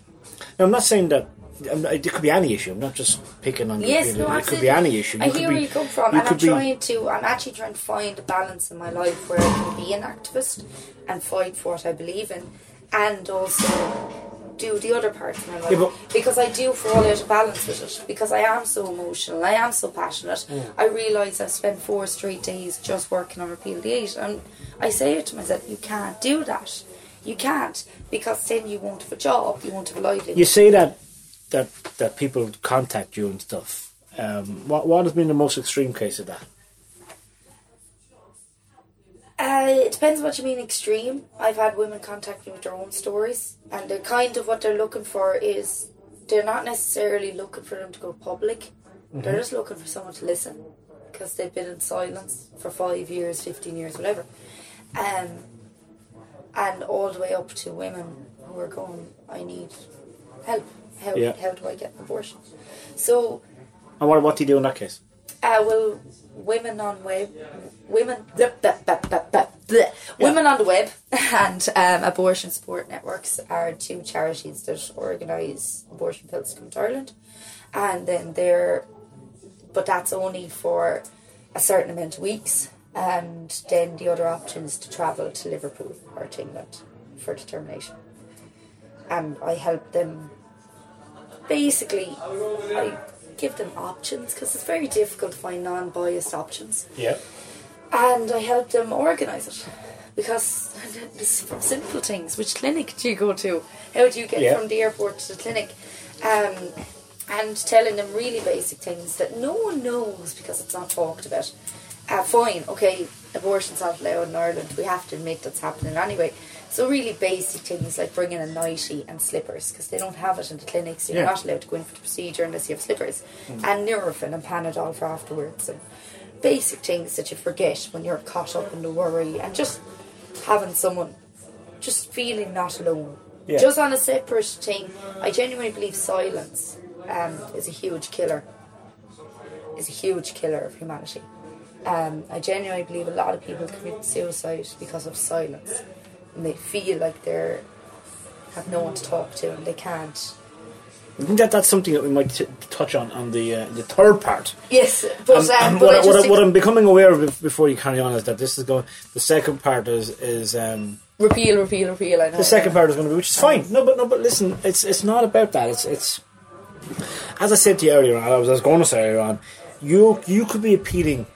Speaker 3: Now, I'm not saying that it could be any issue. I'm not just picking on
Speaker 4: Yes,
Speaker 3: you.
Speaker 4: no,
Speaker 3: it could be any issue.
Speaker 4: I
Speaker 3: You could
Speaker 4: hear
Speaker 3: be-
Speaker 4: where you come from,
Speaker 3: you
Speaker 4: and I'm
Speaker 3: be-
Speaker 4: trying to. I'm actually trying to find a balance in my life where I can be an activist and fight for what I believe in, and also do the other parts of my life
Speaker 3: Yeah,
Speaker 4: because I do fall out of balance with it because I am so emotional. I am so passionate. Mm. I realise I've spent four straight days just working on repeal the eighth, and I say it to myself: you can't do that. You can't because then you won't have a job. You won't have a livelihood.
Speaker 3: You say that that that people contact you and stuff. Um, what what has been the most extreme case of that?
Speaker 4: Uh, it depends what you mean extreme. I've had women contact me with their own stories, and they're kind of what they're looking for is they're not necessarily looking for them to go public. They're just looking for someone to listen because they've been in silence for five years, fifteen years, whatever. Um, and all the way up to women who are going, I need help. How
Speaker 3: Yeah.
Speaker 4: how do I get an abortion? So
Speaker 3: And what what do you do in that case?
Speaker 4: uh, well, women on web, women, women on the web, and um, abortion support networks are two charities that organise abortion pills to come to Ireland, and then they're, but that's only for a certain amount of weeks, and then the other option is to travel to Liverpool or to England for determination. And I help them. Basically, I give them options because it's very difficult to find non-biased options
Speaker 3: Yeah.
Speaker 4: and I help them organise it because it's simple things. Which clinic do you go to? How do you get
Speaker 3: Yeah.
Speaker 4: from the airport to the clinic? Um, and telling them really basic things that no one knows because it's not talked about. Uh, fine, okay, abortion's not allowed in Ireland. We have to admit that's happening anyway. So really basic things like bringing a nightie and slippers because they don't have it in the clinics. You're
Speaker 3: Yeah.
Speaker 4: not allowed to go in for the procedure unless you have slippers. And Nurofen and Panadol for afterwards. And basic things that you forget when you're caught up in the worry and just having someone just feeling not alone.
Speaker 3: Yeah.
Speaker 4: Just on a separate thing, I genuinely believe silence um, is a huge killer. Is a huge killer of humanity. Um, I genuinely believe a lot of people commit suicide because of silence, and they feel like they're have no one to talk to and they can't.
Speaker 3: I think that that's something that we might t- touch on on the uh, the third part.
Speaker 4: Yes, but,
Speaker 3: Um,
Speaker 4: um, but
Speaker 3: what,
Speaker 4: I
Speaker 3: what, I, I'm becoming aware of before you carry on is that this is going. The second part is is um,
Speaker 4: repeal, repeal, repeal. I know.
Speaker 3: the second part is going to be, which is fine. No, but no, but listen, it's it's not about that. It's it's as I said to you earlier on. I was, I was going to say earlier on. You you could be appealing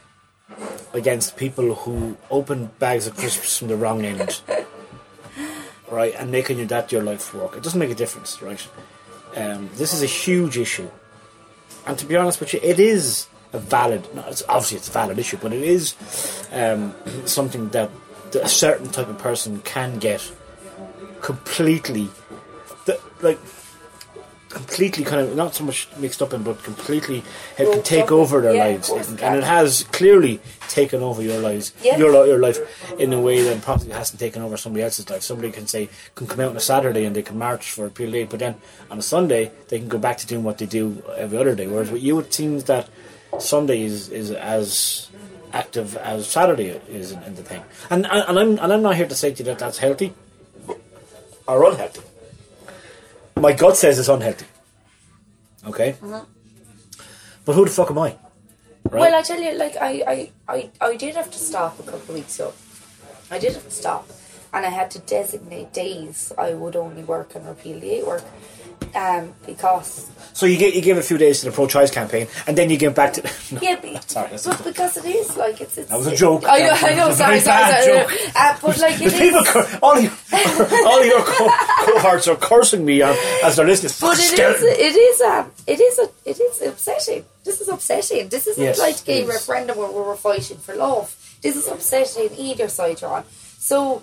Speaker 3: against people who open bags of crisps from the wrong end, right, and making you that your life work. It doesn't make a difference, right? Um, this is a huge issue, and to be honest with you, it is a valid. No, it's obviously it's a valid issue, but it is um, something that a certain type of person can get completely, like completely kind of not so much mixed up in, but completely it can take over their
Speaker 4: Yeah,
Speaker 3: lives, and
Speaker 4: it can.
Speaker 3: it has clearly taken over your lives,
Speaker 4: Yeah.
Speaker 3: your your life in a way that probably hasn't taken over somebody else's life. Somebody can say can come out on a Saturday and they can march for a period, but then on a Sunday they can go back to doing what they do every other day. Whereas with you, it seems that Sunday is is as active as Saturday is in, in the thing. And and and I'm and I'm not here to say to you that that's healthy or unhealthy. My gut says it's unhealthy. Okay. Uh-huh. But who the fuck am I? Right.
Speaker 4: Well, I tell you, like I, I, I, I did have to stop a couple of weeks ago. I did have to stop, and I had to designate days I would only work and repeal the eighth work, um, because
Speaker 3: so you get you give a few days to the pro-choice campaign, and then you get back to. No,
Speaker 4: yeah, but,
Speaker 3: sorry, that's
Speaker 4: but because it is like it's, it's
Speaker 3: That was a joke.
Speaker 4: I know, I know.
Speaker 3: a
Speaker 4: Sorry, sorry, sorry. Uh, but like it
Speaker 3: people,
Speaker 4: is.
Speaker 3: cur- all your, all your co- cohorts are cursing me on, as they're listening.
Speaker 4: But it is, it is, um, it is, a, it is upsetting. This is upsetting. This isn't
Speaker 3: Yes,
Speaker 4: like gay
Speaker 3: it is.
Speaker 4: referendum where we were fighting for love. This is upsetting either side you're on. So,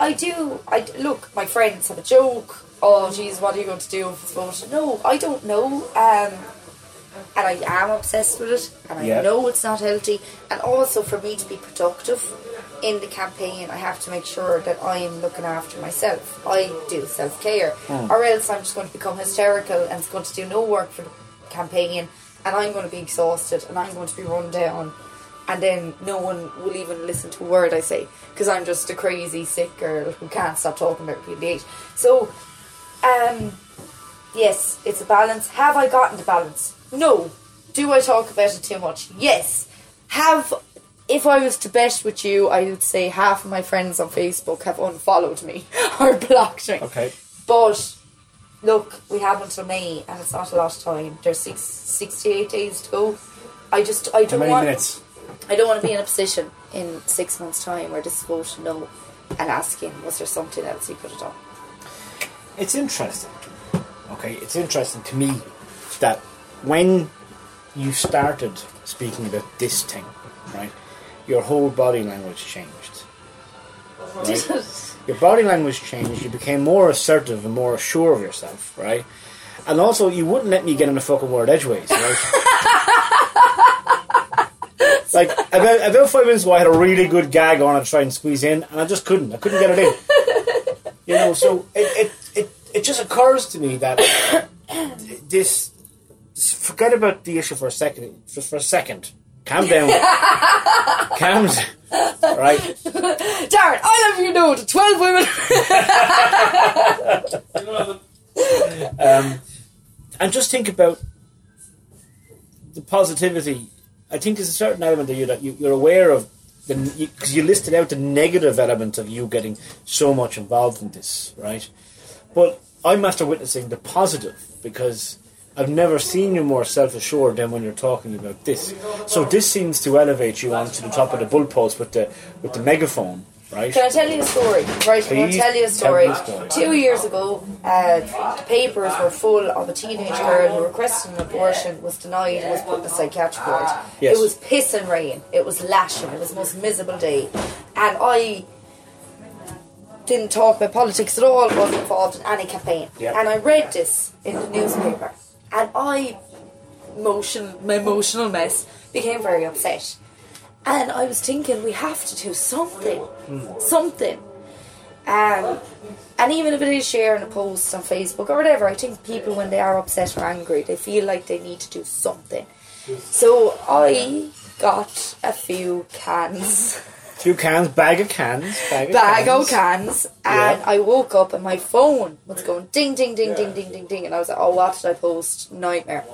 Speaker 4: I do. I look. My friends have a joke. Oh, geez, what are you going to do it's voted? No, I don't know. Um, and I am obsessed with it, and I know it's not healthy. And also, for me to be productive in the campaign, I have to make sure that I'm looking after myself. I do self care, or else I'm just going to become hysterical and it's going to do no work for the campaign, and I'm going to be exhausted and I'm going to be run down. And then no one will even listen to a word I say because I'm just a crazy sick girl who can't stop talking about PDH. So, um, Yes, it's a balance. Have I gotten the balance? No. Do I talk about it too much? Yes. Have if I was to bet with you, I would say half of my friends on Facebook have unfollowed me or blocked me.
Speaker 3: Okay.
Speaker 4: But look, we have until May, and it's not a lot of time. There's six, 68 days to go. I just, I don't want,
Speaker 3: minutes?
Speaker 4: I don't want to be in a position in six months' time where this is vote no, and asking, was there something else you could have done?
Speaker 3: It's interesting. Okay, it's interesting to me that when you started speaking about this thing, right, your whole body language changed. Right? your body language changed. You became more assertive and more sure of yourself, right? And also, you wouldn't let me get in the fucking word edgeways, right? like about about five minutes ago, I had a really good gag on to try and squeeze in, and I just couldn't. I couldn't get it in. You know, so it it, it, just occurs to me that this forget about the issue for a second. Just for a second, calm down. calm down. Right.
Speaker 4: Darren, I love you know to 12 women.
Speaker 3: Um, and just think about the positivity. I think there's a certain element of you that you, you're aware of because you, you listed out the negative element of you getting so much involved in this, right? But I'm after witnessing the positive because I've never seen you more self assured than when you're talking about this. So this seems to elevate you onto the top of the bull post with the with the megaphone, right?
Speaker 4: Can I tell you a story? Right, Can I'm going to
Speaker 3: Please
Speaker 4: tell you a story.
Speaker 3: story.
Speaker 4: Two years ago, uh, the papers were full of a teenage girl who requested an abortion, was denied, and was put in a psychiatric ward.
Speaker 3: Yes.
Speaker 4: It was piss and rain. It was lashing. It was the most miserable day. And I didn't talk about politics at all, wasn't involved in any campaign.
Speaker 3: Yeah.
Speaker 4: And I read this in the newspaper. And I, emotion, my emotional mess, became very upset. And I was thinking, we have to do something. Something. Um, and even if it is sharing a post on Facebook or whatever, I think people, when they are upset or angry, they feel like they need to do something. So I got a few cans,
Speaker 3: Few cans, bag of cans, bag of
Speaker 4: bag
Speaker 3: cans.
Speaker 4: of cans, and
Speaker 3: Yeah.
Speaker 4: I woke up and my phone was going ding, ding, ding, ding, ding, ding, ding, and I was like, oh, what did I post? Nightmare.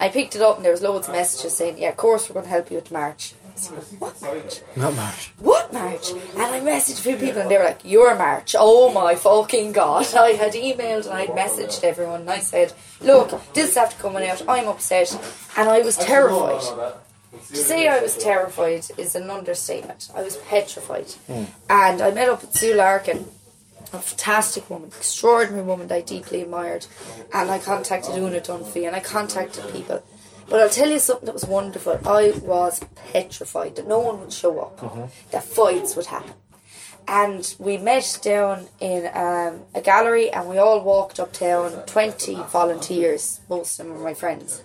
Speaker 4: I picked it up and there was loads of messages saying, yeah, of course we're going to help you with March. Said, what March?
Speaker 3: Not much.
Speaker 4: what March? And I messaged a few people and they were like, Your March. Oh my fucking god. I had emailed and I had messaged everyone and I said, Look, this is after coming out, I'm upset and I was terrified. To say I was terrified is an understatement. I was petrified. And I met up with Sue Larkin, a fantastic woman, extraordinary woman that I deeply admired. And I contacted Una Dunphy and I contacted people. But I'll tell you something that was wonderful. I was petrified that no one would show up, that fights would happen. And we met down in um, a gallery and we all walked uptown, 20 volunteers, most of them were my friends.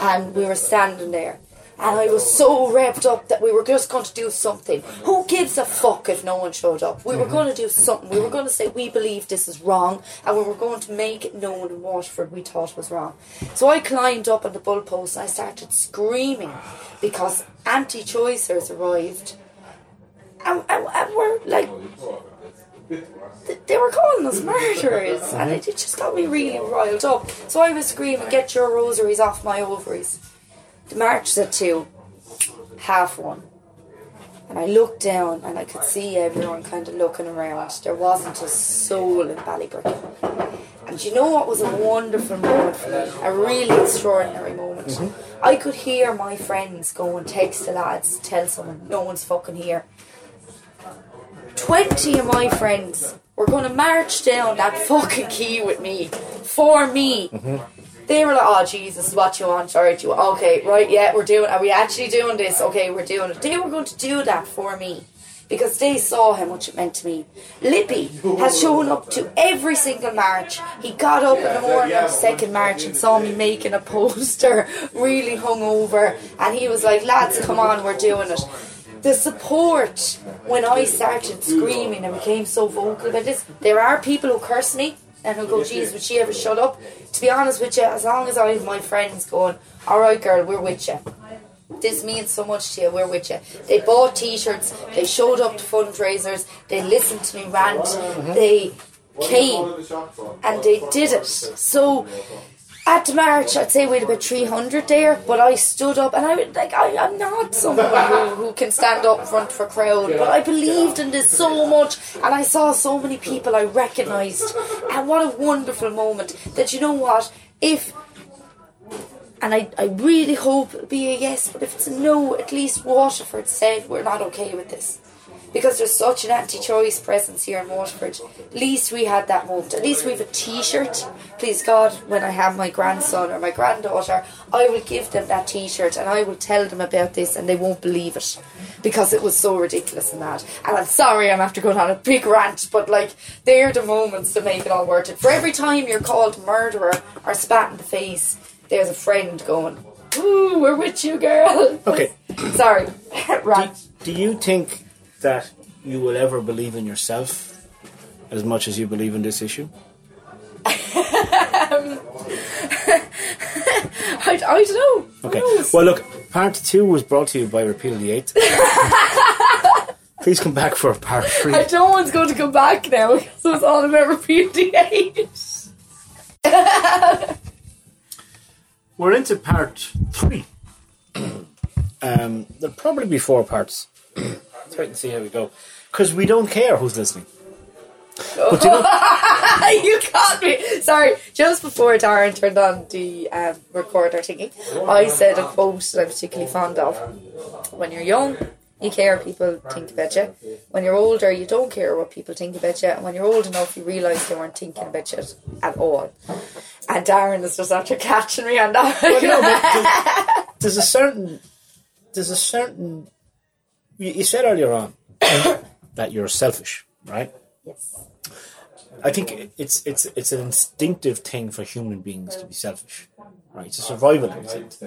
Speaker 4: And we were standing there. And I was so revved up that we were just going to do something. Who gives a fuck if no one showed up? We were going to do something. We were going to say we believe this is wrong, and we were going to make it known in Waterford we thought was wrong. So I climbed up on the bull post and I started screaming because anti-choicers arrived, and, and, and we're like they were calling us murderers, and it, it just got me really riled up. So I was screaming, "Get your rosaries off my ovaries!" The march at two, half one, and I looked down and I could see everyone kind of looking around. There wasn't a soul in Ballybricken. And you know what was a wonderful moment for me? A really extraordinary moment. Mm-hmm. I could hear my friends go and text the lads, tell someone, no one's fucking here. 20 of my friends were going to march down that fucking quay with me for me. Mm-hmm. They were like, oh, Jesus, what you want? Alright, you want? okay, right, yeah, we're doing Are we actually doing this? Okay, we're doing it. They were going to do that for me because they saw how much it meant to me. Lippy has shown up to every single march. He got up in the morning on the second march and saw me making a poster, really hungover, and he was like, lads, come on, we're doing it the support when I started screaming and became so vocal about this. There are people who curse me and who go, "Geez, would she ever shut up?" To be honest with you, as long as I have my friends going, "All right, girl, we're with you." This means so much to you. We're with you. They bought T-shirts. They showed up to fundraisers. They listened to me rant. They came and they did it. So at march, I'd say we had about 300 there, but I stood up and I would, like, I, I'm not someone who, who can stand up front of a crowd, but I believed in this so much and I saw so many people I recognised. And what a wonderful moment that, you know what, if, and I, I really hope it'll be a yes, but if it's a no, at least Waterford said we're not okay with this because there's such an anti-choice presence here in Waterford. At least we had that moment. At least we have a T-shirt. Please God, when I have my grandson or my granddaughter, I will give them that T-shirt and I will tell them about this, and they won't believe it because it was so ridiculous and that. And I'm sorry, I'm after going on a big rant, but like they're the moments that make it all worth it. For every time you're called murderer or spat in the face, there's a friend going. Ooh, we're with you, girl.
Speaker 3: Okay.
Speaker 4: Sorry, rant.
Speaker 3: Do you think that you will ever believe in yourself as much as you believe in this issue?
Speaker 4: I, I don't know.
Speaker 3: Okay. Well, look, part two was brought to you by Repeal of the Eighth. Please come back for part three.
Speaker 4: I don't want to go to come back now because it was all about repeating age.
Speaker 3: We're into part three. um, there'll probably be four parts Let's wait and see how we go. Because we don't care who's listening. But you know,
Speaker 4: you caught me. Sorry, just before Darren turned on the um, recorder thingy, I said a quote that I'm particularly fond of. When you're young, you care people think about you. When you're older, you don't care what people think about you. And when you're old enough, you realise they weren't thinking about you at all. And Darren is just after catching me on that.
Speaker 3: Well, no, there's, there's a certain, there's a certain. You, you said earlier on that you're selfish, right?
Speaker 4: yes.
Speaker 3: I think it's it's it's an instinctive thing for human beings to be selfish, right? It's a survival instinct.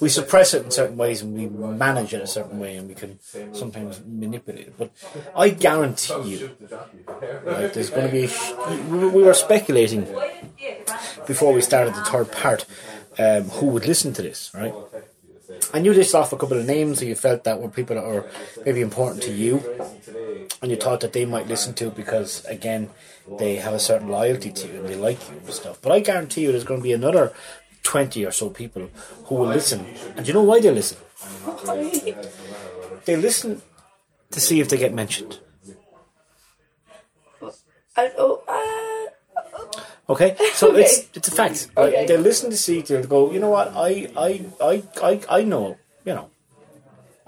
Speaker 3: We suppress it in certain ways and we manage it a certain way, and we can sometimes manipulate it. But I guarantee you, right? There's going to be. A, sh- we we were speculating before we started the third part um, who would listen to this, right? And you listed off a couple of names that you felt that were people that are maybe important to you, and you thought that they might listen to because, again, they have a certain loyalty to you and they like you and stuff. But I guarantee you there's going to be another 20 or so people who will listen. And you know why they listen? They listen to see if they get mentioned.
Speaker 4: I, oh, uh,
Speaker 3: Okay, so
Speaker 4: Okay.
Speaker 3: it's it's a fact.
Speaker 4: Okay.
Speaker 3: They listen to see they'll go. You know what? I I I I I know. You know.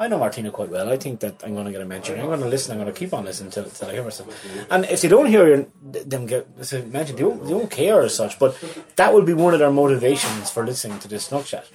Speaker 3: I know Martina quite well. I think that I'm going to get a mention. I'm going to listen. I'm going to keep on listening until, until I hear myself. And if they don't hear them get mentioned, they don't, they don't care as such. But that will be one of their motivations for listening to this Snug Chat.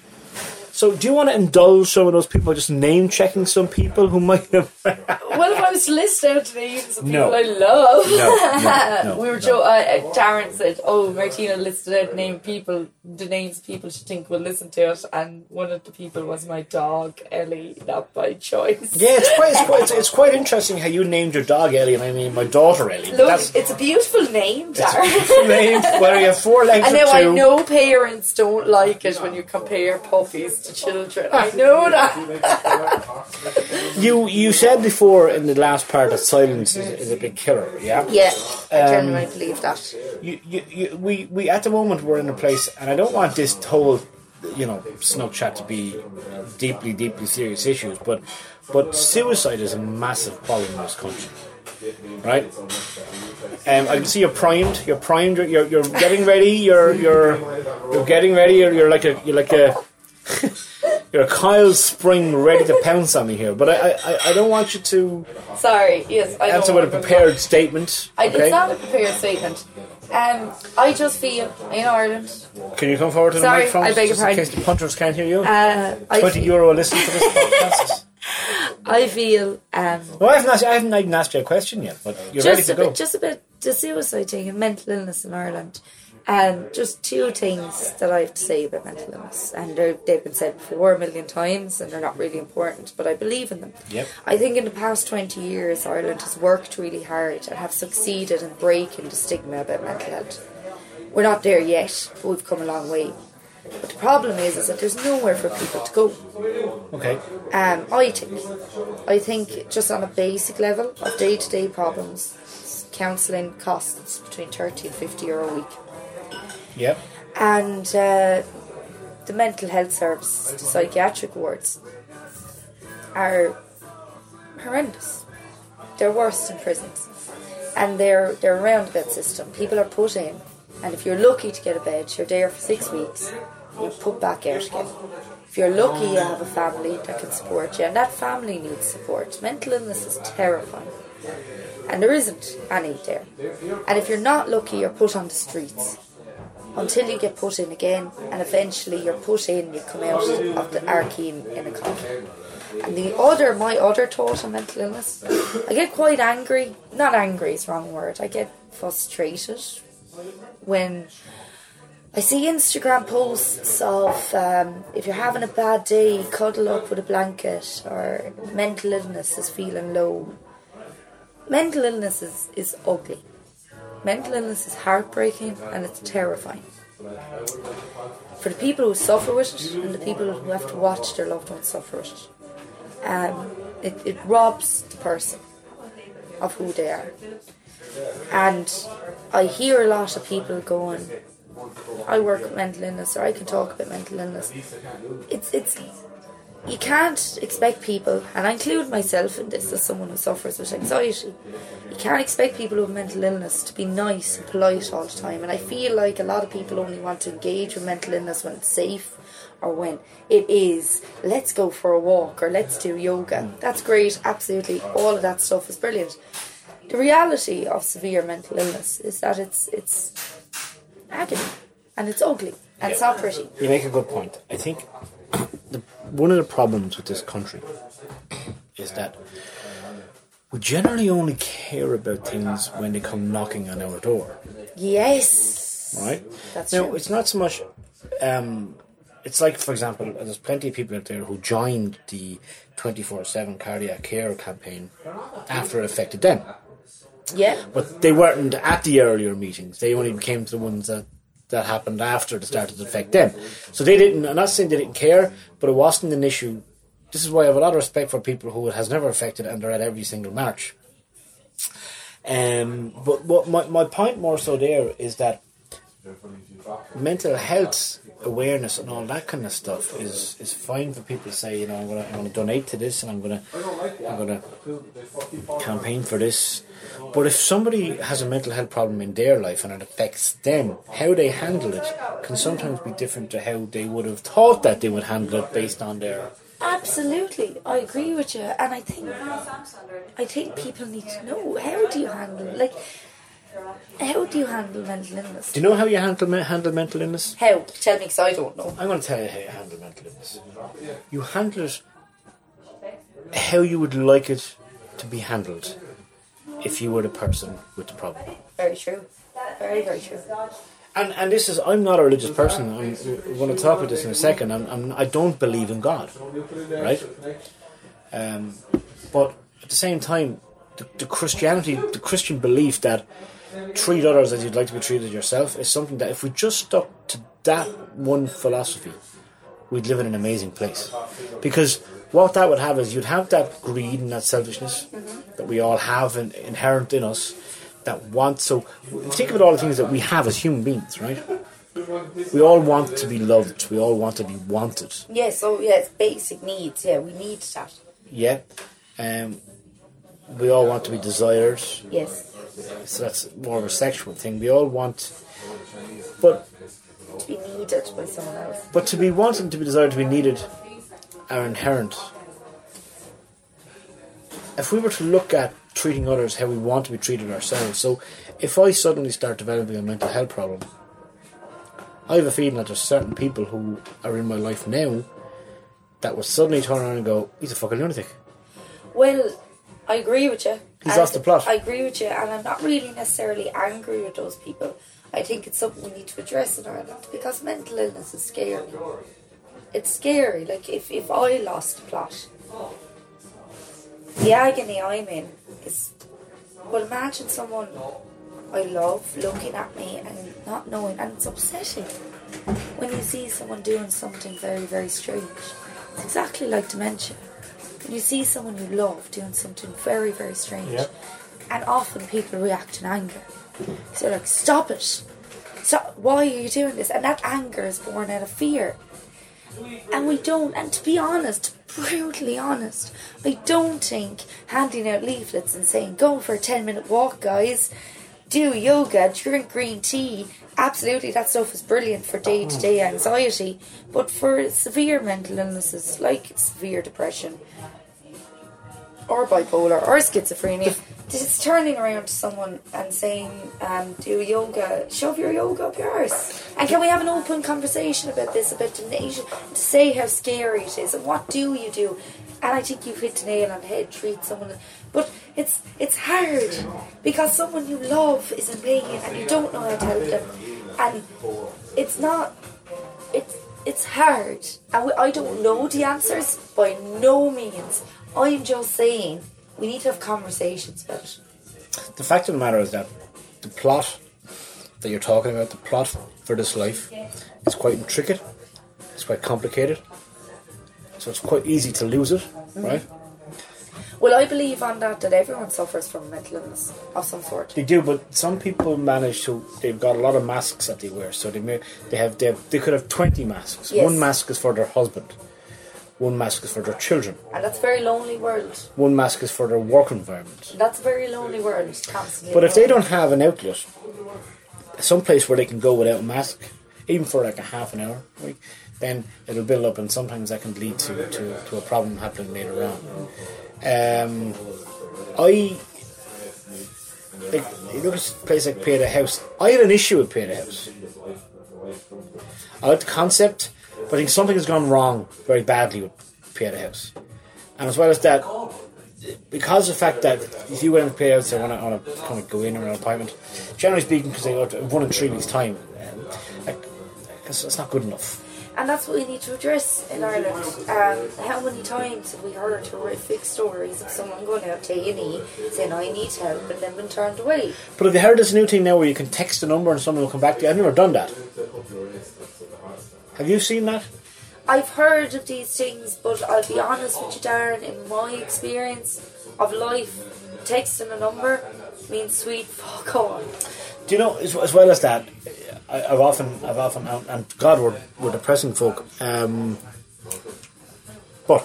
Speaker 3: So, do you want to indulge some of those people just name checking some people who might have?
Speaker 4: well, if I was to list out the names of
Speaker 3: No.
Speaker 4: people I love,
Speaker 3: No, no, no,
Speaker 4: we were.
Speaker 3: no.
Speaker 4: Jo- uh, Darren said, "Oh, Martina listed out name people, the names people she think will listen to it," and one of the people was my dog Ellie, not by choice.
Speaker 3: yeah, it's quite, it's quite it's, it's quite interesting how you named your dog Ellie and I named my daughter Ellie.
Speaker 4: Look,
Speaker 3: That's
Speaker 4: it's a beautiful name,
Speaker 3: it's a beautiful name. Whether you have four legs
Speaker 4: And now
Speaker 3: two.
Speaker 4: I know parents don't like it when you compare puppies to children. I know that.
Speaker 3: You you said before in the last part that silence is, is a big killer. Yeah.
Speaker 4: Yeah, I
Speaker 3: Um,
Speaker 4: genuinely believe that.
Speaker 3: You, you, you, we we at the moment we're in a place, and I don't want this whole you know snug chat to be deeply deeply serious issues, but but suicide is a massive problem in this country. Right, um, I can see you're primed. You're primed. You're, you're getting ready. You're you're you're getting ready. You're, you're like a you're like a you're a Kyle Spring ready to pounce on me here. But I I, I don't want you to
Speaker 4: Sorry, yes, I
Speaker 3: answer
Speaker 4: know
Speaker 3: with a prepared statement.
Speaker 4: I,
Speaker 3: okay?
Speaker 4: It's not a prepared statement. Um, I just feel in Ireland.
Speaker 3: Can you come forward to the
Speaker 4: Sorry,
Speaker 3: microphone?
Speaker 4: I beg your
Speaker 3: just in
Speaker 4: pardon.
Speaker 3: case the punters can't hear you.
Speaker 4: Uh, I,
Speaker 3: Twenty
Speaker 4: fe-
Speaker 3: euro a listen to this podcast.
Speaker 4: I feel um,
Speaker 3: No, I haven't asked. I haven't even asked you a question yet, but you're ready
Speaker 4: just
Speaker 3: to
Speaker 4: a
Speaker 3: go.
Speaker 4: bit, just a bit the suicide thing and mental illness in Ireland. Um, just two things that I have to say about mental illness, and they've been said before a million times, and they're not really important, but I believe in them.
Speaker 3: Yep.
Speaker 4: I think in the past twenty years, Ireland has worked really hard and have succeeded in breaking the stigma about mental health. We're not there yet, but we've come a long way. But the problem is, is that there's nowhere for people to go.
Speaker 3: Okay.
Speaker 4: Um, I think, I think just on a basic level of day to day problems, counselling costs between thirty and fifty euro a week,
Speaker 3: Yep.
Speaker 4: and uh, the mental health service, the psychiatric wards, are horrendous. They're worse than prisons, and they're they're a roundabout system. People are put in, and if you're lucky to get a bed, you're there for six weeks. You're put back out again. If you're lucky, you have a family that can support you, and that family needs support. Mental illness is terrifying, and there isn't any there. And if you're not lucky, you're put on the streets until you get put in again, and eventually you're put in, you come out of the arcane in a coffin. And the other, my other thought on mental illness, I get quite angry. Not angry is wrong word. I get frustrated when I see Instagram posts of um, if you're having a bad day, cuddle up with a blanket, or mental illness is feeling low. Mental illness is, is ugly. Mental illness is heartbreaking and it's terrifying. For the people who suffer with it and the people who have to watch their loved ones suffer with it, um, it, it robs the person of who they are. And I hear a lot of people going, I work with mental illness or I can talk about mental illness. It's it's you can't expect people, and I include myself in this as someone who suffers with anxiety, you can't expect people with mental illness to be nice and polite all the time. And I feel like a lot of people only want to engage with mental illness when it's safe or when it is, let's go for a walk or let's do yoga. That's great, absolutely. All of that stuff is brilliant. The reality of severe mental illness is that it's it's agony and it's ugly and it's not pretty.
Speaker 3: You make a good point. I think the, one of the problems with this country is that we generally only care about things when they come knocking on our door,
Speaker 4: Yes.
Speaker 3: right?
Speaker 4: That's
Speaker 3: now,
Speaker 4: true.
Speaker 3: it's not so much. Um, it's like, for example, there's plenty of people out there who joined the 24 7 cardiac care campaign after it affected them.
Speaker 4: Yeah.
Speaker 3: But they weren't at the earlier meetings. They only came to the ones that, that happened after it started to affect them. So they didn't, I'm not saying they didn't care, but it wasn't an issue. This is why I have a lot of respect for people who it has never affected and they're at every single march. Um, but what my, my point more so there is that mental health awareness and all that kind of stuff is, is fine for people to say, you know, I'm gonna, I'm gonna donate to this and I'm gonna I'm gonna campaign for this. But if somebody has a mental health problem in their life and it affects them, how they handle it can sometimes be different to how they would have thought that they would handle it based on their
Speaker 4: Absolutely, I agree with you, and I think I think people need to know how do you handle it? like how do you handle mental illness?
Speaker 3: Do you know how you handle handle mental illness?
Speaker 4: How? Tell me, because I don't know.
Speaker 3: I'm going to tell you how you handle mental illness. You handle it how you would like it to be handled if you were the person with the problem.
Speaker 4: Very true. Very very true.
Speaker 3: And and this is I'm not a religious person. I'm, going to talk about this in a second. I'm, I'm I don't believe in God, right? Um, but at the same time, the, the Christianity, the Christian belief that treat others as you'd like to be treated yourself is something that if we just stuck to that one philosophy, we'd live in an amazing place. Because what that would have is you'd have that greed and that selfishness that we all have in, inherent in us that want. So think about all the things that we have as human beings, right? We all want to be loved. We all want to be wanted.
Speaker 4: Yes. Oh yes. Basic needs. Yeah, we need that.
Speaker 3: Yeah. Um, we all want to be desired.
Speaker 4: Yes.
Speaker 3: So that's more of a sexual thing. We all want, but
Speaker 4: To be needed by someone else.
Speaker 3: but to be wanting, to be desired, to be needed, are inherent. If we were to look at treating others how we want to be treated ourselves, so if I suddenly start developing a mental health problem, I have a feeling that there's certain people who are in my life now that would suddenly turn around and go, "He's a fucking lunatic."
Speaker 4: Well, I agree with you.
Speaker 3: He's
Speaker 4: And
Speaker 3: off the plot.
Speaker 4: I agree with you, and I'm not really necessarily angry with those people. I think it's something we need to address in Ireland because mental illness is scary. It's scary. Like if, if I lost the plot, the agony I'm in is. Well, imagine someone I love looking at me and not knowing, and it's upsetting when you see someone doing something very, very strange. It's exactly like dementia. You see someone you love doing something very, very strange,
Speaker 3: Yeah.
Speaker 4: and often people react in anger. So like, "Stop it! Stop! Why are you doing this?" And that anger is born out of fear. And we don't, and to be honest, brutally honest, I don't think handing out leaflets and saying, go for a 10 minute walk, guys, do yoga, drink green tea, absolutely, that stuff is brilliant for day to oh. day anxiety. But for severe mental illnesses like severe depression, or bipolar, or schizophrenia, just turning around to someone and saying, um, do yoga, shove your yoga up your arse. And can we have an open conversation about this, about donation, to say how scary it is, and what do you do? And I think you've hit the nail on the head, treat someone. But it's it's hard because someone you love is in pain and you don't know how to help them. And it's not, it's, it's hard. And I don't know the answers by no means. I'm just saying we need to have conversations about it.
Speaker 3: The fact of the matter is that the plot that you're talking about, the plot for this life, is quite intricate. It's quite complicated. So it's quite easy to lose it, mm-hmm. right?
Speaker 4: Well, I believe on that that everyone suffers from mental illness of some sort.
Speaker 3: They do, but some people manage to. They've got a lot of masks that they wear, so they may they have they, have, they could have twenty masks.
Speaker 4: Yes.
Speaker 3: One mask is for their husband. One mask is for their children.
Speaker 4: And that's a very lonely world.
Speaker 3: One mask is for their work environment.
Speaker 4: That's a very lonely world. Constantly.
Speaker 3: But if they don't have an outlet, some place where they can go without a mask, even for like a half an hour, then it'll build up, and sometimes that can lead to, to, to a problem happening later on. Um, I like you look at a place like Pieta House. I had an issue with the House. I like the concept, but I think something has gone wrong very badly with the House. And as well as that, because of the fact that if you went to pay out, say, want to, want to kind of go in or an appointment, generally speaking, because they go to one in three weeks' time, um, like, it's, it's not good enough.
Speaker 4: And that's what we need to address in Ireland. Um, how many times have we heard horrific stories of someone going out to A&E saying, I need help, and then been turned away?
Speaker 3: But have you heard this new thing now where you can text a number and someone will come back to you? I've never done that. Have you seen that?
Speaker 4: I've heard of these things, but I'll be honest with you, Darren, in my experience of life, texting a number means sweet fuck all.
Speaker 3: Do you know, as, as well as that, I, I've often, I've often, and- and God, we're, we're depressing folk. Um, but,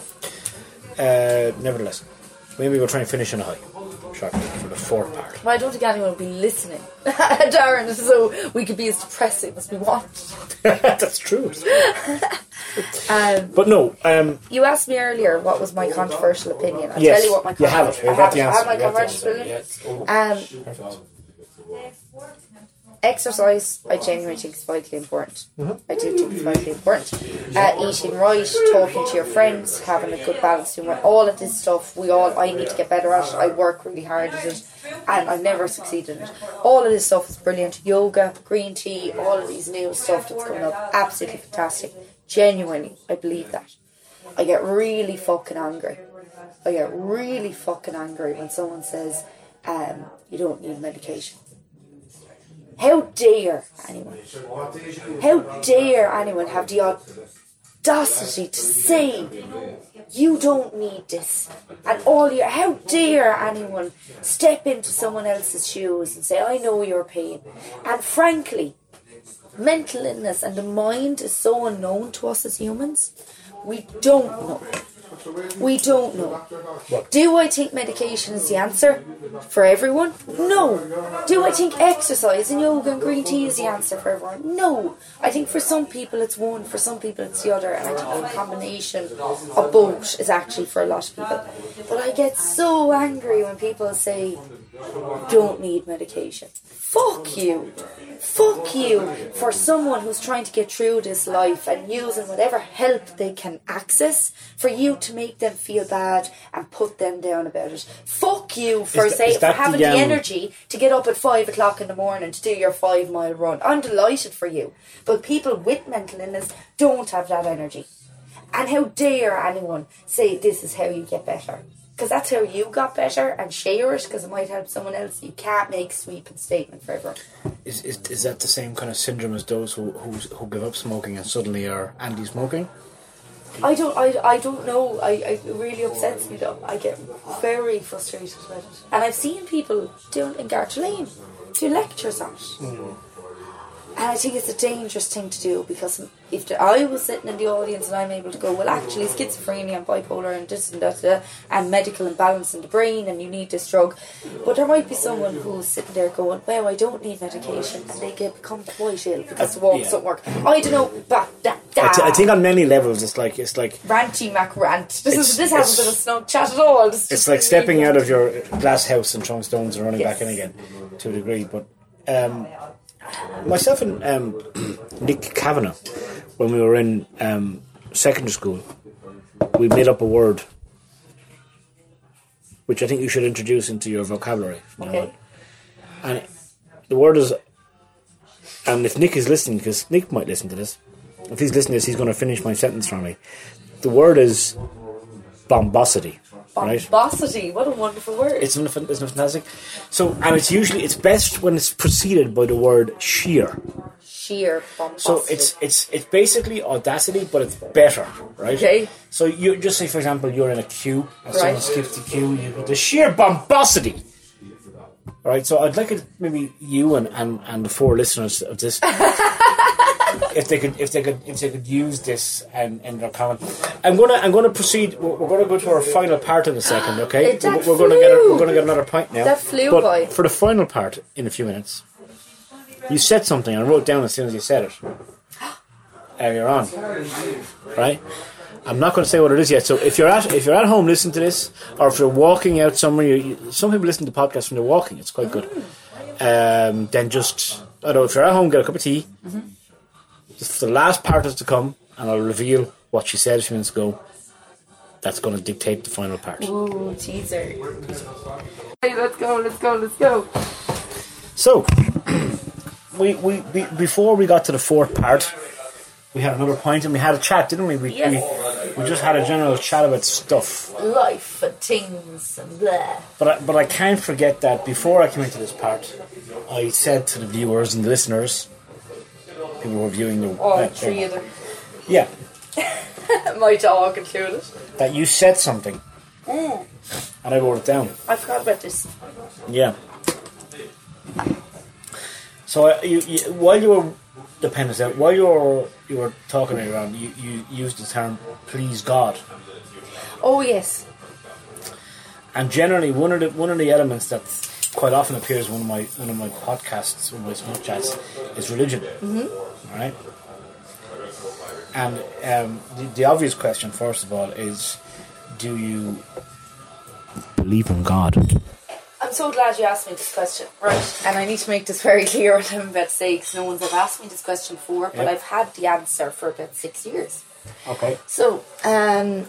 Speaker 3: uh, nevertheless, maybe we'll try and finish on a high, shortly, for the fourth part.
Speaker 4: Well, I don't think anyone will be listening, Darren, so we could be as depressing as we want.
Speaker 3: That's true.
Speaker 4: Um,
Speaker 3: But no, um,
Speaker 4: you asked me earlier what was my controversial opinion. I'll
Speaker 3: yes,
Speaker 4: tell you what my
Speaker 3: you have it.
Speaker 4: controversial
Speaker 3: You've got the
Speaker 4: have,
Speaker 3: answer.
Speaker 4: I
Speaker 3: You
Speaker 4: have my controversial opinion. Um. Exercise, I genuinely think is vitally important. I do think it's vitally important. Uh, eating right, talking to your friends, having a good balance, what- all of this stuff. We all, I need to get better at it. I work really hard at it, and I've never succeeded in it. All of this stuff is brilliant. Yoga, green tea, all of these new stuff that's coming up, absolutely fantastic. Genuinely, I believe that. I get really fucking angry. I get really fucking angry when someone says, um, "You don't need medication." How dare anyone? How dare anyone have the audacity to say you don't need this? And all your how dare anyone step into someone else's shoes and say, I know your pain. And frankly, mental illness and the mind is so unknown to us as humans. We don't know. We don't know. Do I think medication is the answer for everyone? No. Do I think exercise and yoga and green tea is the answer for everyone? No. I think for some people it's one, for some people it's the other, and I think a combination of both is actually for a lot of people. But I get so angry when people say, don't need medication. Fuck you. Fuck you for someone who's trying to get through this life and using whatever help they can access for you to make them feel bad and put them down about it. Fuck you for
Speaker 3: Is
Speaker 4: say for having
Speaker 3: the,
Speaker 4: the,
Speaker 3: um,
Speaker 4: energy to get up at five o'clock in the morning to do your five mile run. I'm delighted for you. But people with mental illness don't have that energy. And how dare anyone say this is how you get better? Because that's how you got better and share it because it might help someone else. You can't make sweeping statement for everyone.
Speaker 3: Is, is, is that the same kind of syndrome as those who, who, who give up smoking and suddenly are anti-smoking?
Speaker 4: I don't, I, I don't know. I, I, it really upsets me though. I get very frustrated with it. And I've seen people doing in Garter Lane do lectures on it. Mm-hmm. And I think it's a dangerous thing to do because if the, I was sitting in the audience and I'm able to go, well, actually, schizophrenia and bipolar and this and that, uh, and medical imbalance in the brain, and you need this drug. But there might be someone who's sitting there going, well, I don't need medication, and they get become quite ill because the walks
Speaker 3: yeah.
Speaker 4: don't work. I don't know. But that,
Speaker 3: I, th- think on many levels it's like it's like
Speaker 4: ranty mac rant. This
Speaker 3: It's-
Speaker 4: is this hasn't been a
Speaker 3: it's-
Speaker 4: snug chat at all. This
Speaker 3: it's like stepping out of your glass house and throwing stones and running
Speaker 4: Yes.
Speaker 3: back in again to a degree. But um, myself and um, Nick Kavanagh, when we were in um, secondary school, we made up a word which I think you should introduce into your vocabulary.
Speaker 4: Okay.
Speaker 3: And the word is, and if Nick is listening, because Nick might listen to this, if he's listening to this, he's going to finish my sentence for me. The word is bombosity, right?
Speaker 4: What a wonderful word.
Speaker 3: It's isn't fantastic? So, and it's usually it's best when it's preceded by the word sheer.
Speaker 4: sheer bombosity.
Speaker 3: So it's it's it's basically audacity, but it's better, right?
Speaker 4: Okay.
Speaker 3: So you just say, for example, you're in a queue, and
Speaker 4: Right.
Speaker 3: someone skips the queue, you go the sheer bombosity. All right. So I'd like it, maybe you and, and, and the four listeners of this if they could, if they could, if they could use this and in their comment. I'm gonna, I'm gonna proceed. We're, we're gonna go to our final part in a second. Okay, we're, we're gonna get, a, we're gonna get another point now.
Speaker 4: That flew
Speaker 3: but
Speaker 4: by.
Speaker 3: For the final part in a few minutes, you said something. I wrote down as soon as you said it. Earlier on, right? I'm not going to say what it is yet. So if you're at if you're at home listening to this, or if you're walking out somewhere, you, you, some people listen to podcasts when they're walking. It's quite good. Um, then just I don't know if you're at home, get a cup of tea. Just for the last part is to come, and I'll reveal what she said a few minutes ago. That's going to dictate the final part.
Speaker 4: Ooh, teaser. Hey, let's go, let's go, let's go.
Speaker 3: So, we, we, we before we got to the fourth part, we had another point and we had a chat, didn't we? We,
Speaker 4: Yes.
Speaker 3: we, we just had a general chat about stuff.
Speaker 4: Life and things and blah.
Speaker 3: But I, but I can't forget that before I came into this part, I said to the viewers and the listeners, people were viewing the
Speaker 4: All
Speaker 3: uh,
Speaker 4: three of them.
Speaker 3: yeah,
Speaker 4: My dog included.
Speaker 3: that you said something,
Speaker 4: Mm.
Speaker 3: and I wrote it down.
Speaker 4: I forgot about this.
Speaker 3: Yeah. So uh, you, you, while you were dependent out, while you were you were talking around, you, you used the term "please God,"
Speaker 4: Oh, yes.
Speaker 3: and generally one of the one of the elements that quite often appears in one of my one of my podcasts, one of my chats, is religion. Mm-hmm. Right. And um, the, the obvious question, first of all, is: Do you believe in God?
Speaker 4: I'm so glad you asked me this question. Right. And I need to make this very clear what I'm about to say because no one's ever asked me this question before, but
Speaker 3: Yeah.
Speaker 4: I've had the answer for about six years.
Speaker 3: Okay.
Speaker 4: So, um,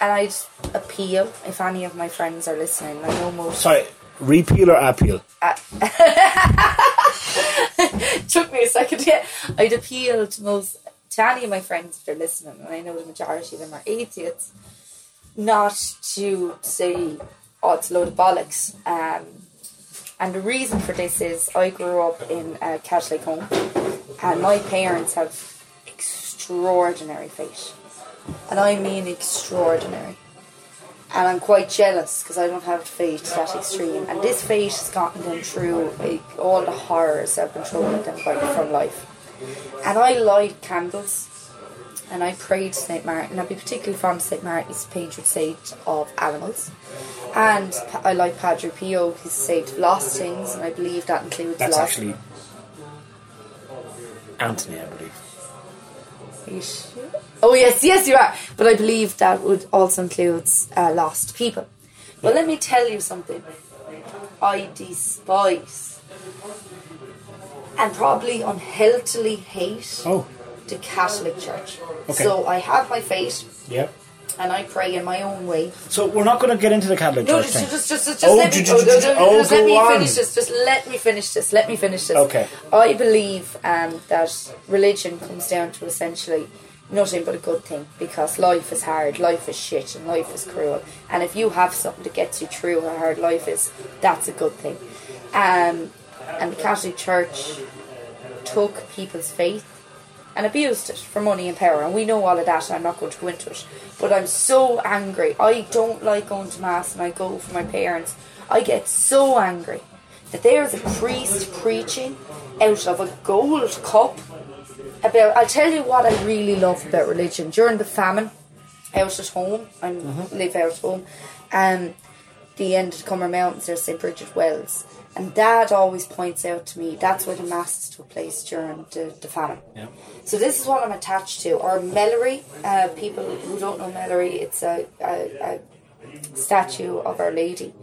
Speaker 4: and I'd appeal if any of my friends are listening. I know most.
Speaker 3: Sorry, repeal or appeal?
Speaker 4: took me a second. Yeah, I'd appeal to most to any of my friends if they're listening, and I know the majority of them are atheists, not to say, "Oh, it's a load of bollocks." Um, and the reason for this is I grew up in a Catholic home, and my parents have extraordinary faith, and I mean extraordinary. And I'm quite jealous because I don't have faith that extreme. And this faith has gotten them through like, all the horrors I've been thrown at them by, from life. And I light candles and I pray to St. Martin. I'd be particularly fond of St. Martin, he's the patron saint of animals. And I like Padre Pio, he's saint of lost things, and I believe that includes
Speaker 3: That's
Speaker 4: lost.
Speaker 3: actually Anthony, I believe.
Speaker 4: Are you sure? Oh yes, yes you are. But I believe that would also includes uh, lost people. Well, let me tell you something. I despise and probably unhealthily hate
Speaker 3: Oh,
Speaker 4: the Catholic Church.
Speaker 3: Okay.
Speaker 4: So I have my faith
Speaker 3: yeah.
Speaker 4: and I pray in my own way.
Speaker 3: So we're not going to get into the Catholic
Speaker 4: No,
Speaker 3: Church
Speaker 4: just,
Speaker 3: thing.
Speaker 4: just, just, just,
Speaker 3: Oh,
Speaker 4: let me, oh, no, no,
Speaker 3: oh,
Speaker 4: just let me finish this. Just let me finish this. Let me finish this.
Speaker 3: Okay.
Speaker 4: I believe um, that religion comes down to essentially nothing but a good thing because life is hard, life is shit, and life is cruel. And if you have something that gets you through how hard life is, that's a good thing. Um, and the Catholic Church took people's faith and abused it for money and power. And we know all of that, and I'm not going to go into it. But I'm so angry. I don't like going to Mass, and I go for my parents. I get so angry that there's a priest preaching out of a gold cup about. I'll tell you what I really love about religion. During the famine, out at home, I live out at home, um, the end of the Comeragh Mountains, there's St. Bridget Wells. And Dad always points out to me that's where the masses took place during the, the famine.
Speaker 3: Yeah.
Speaker 4: So this is what I'm attached to. Or Melleray, uh, people who don't know Melleray, it's a, a, a statue of Our Lady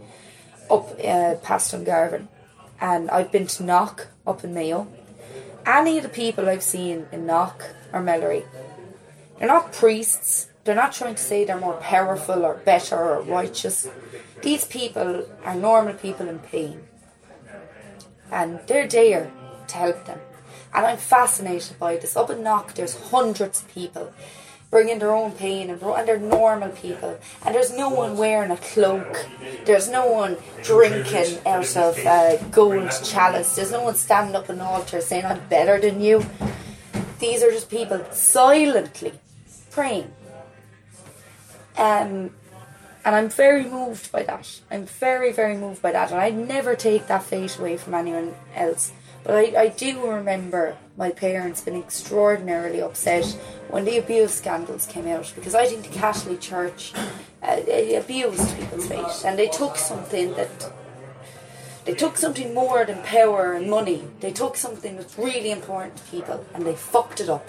Speaker 4: up uh, past Dungarvan. And I've been to Knock up in Mayo. Any of the people I've seen in Knock or Melleray, they're not priests. They're not trying to say they're more powerful or better or righteous. These people are normal people in pain. And they're there to help them. And I'm fascinated by this. Up in Knock, there's hundreds of people bringing their own pain and, and they're normal people. And there's no one wearing a cloak. There's no one drinking out of uh, gold chalice. There's no one standing up an altar saying, I'm better than you. These are just people silently praying. Um, and I'm very moved by that. I'm very, very moved by that. And I'd never take that faith away from anyone else. But I, I do remember my parents been extraordinarily upset when the abuse scandals came out because I think the Catholic Church uh, abused people's faith and they took something that they took something more than power and money. They took something that's really important to people and they fucked it up.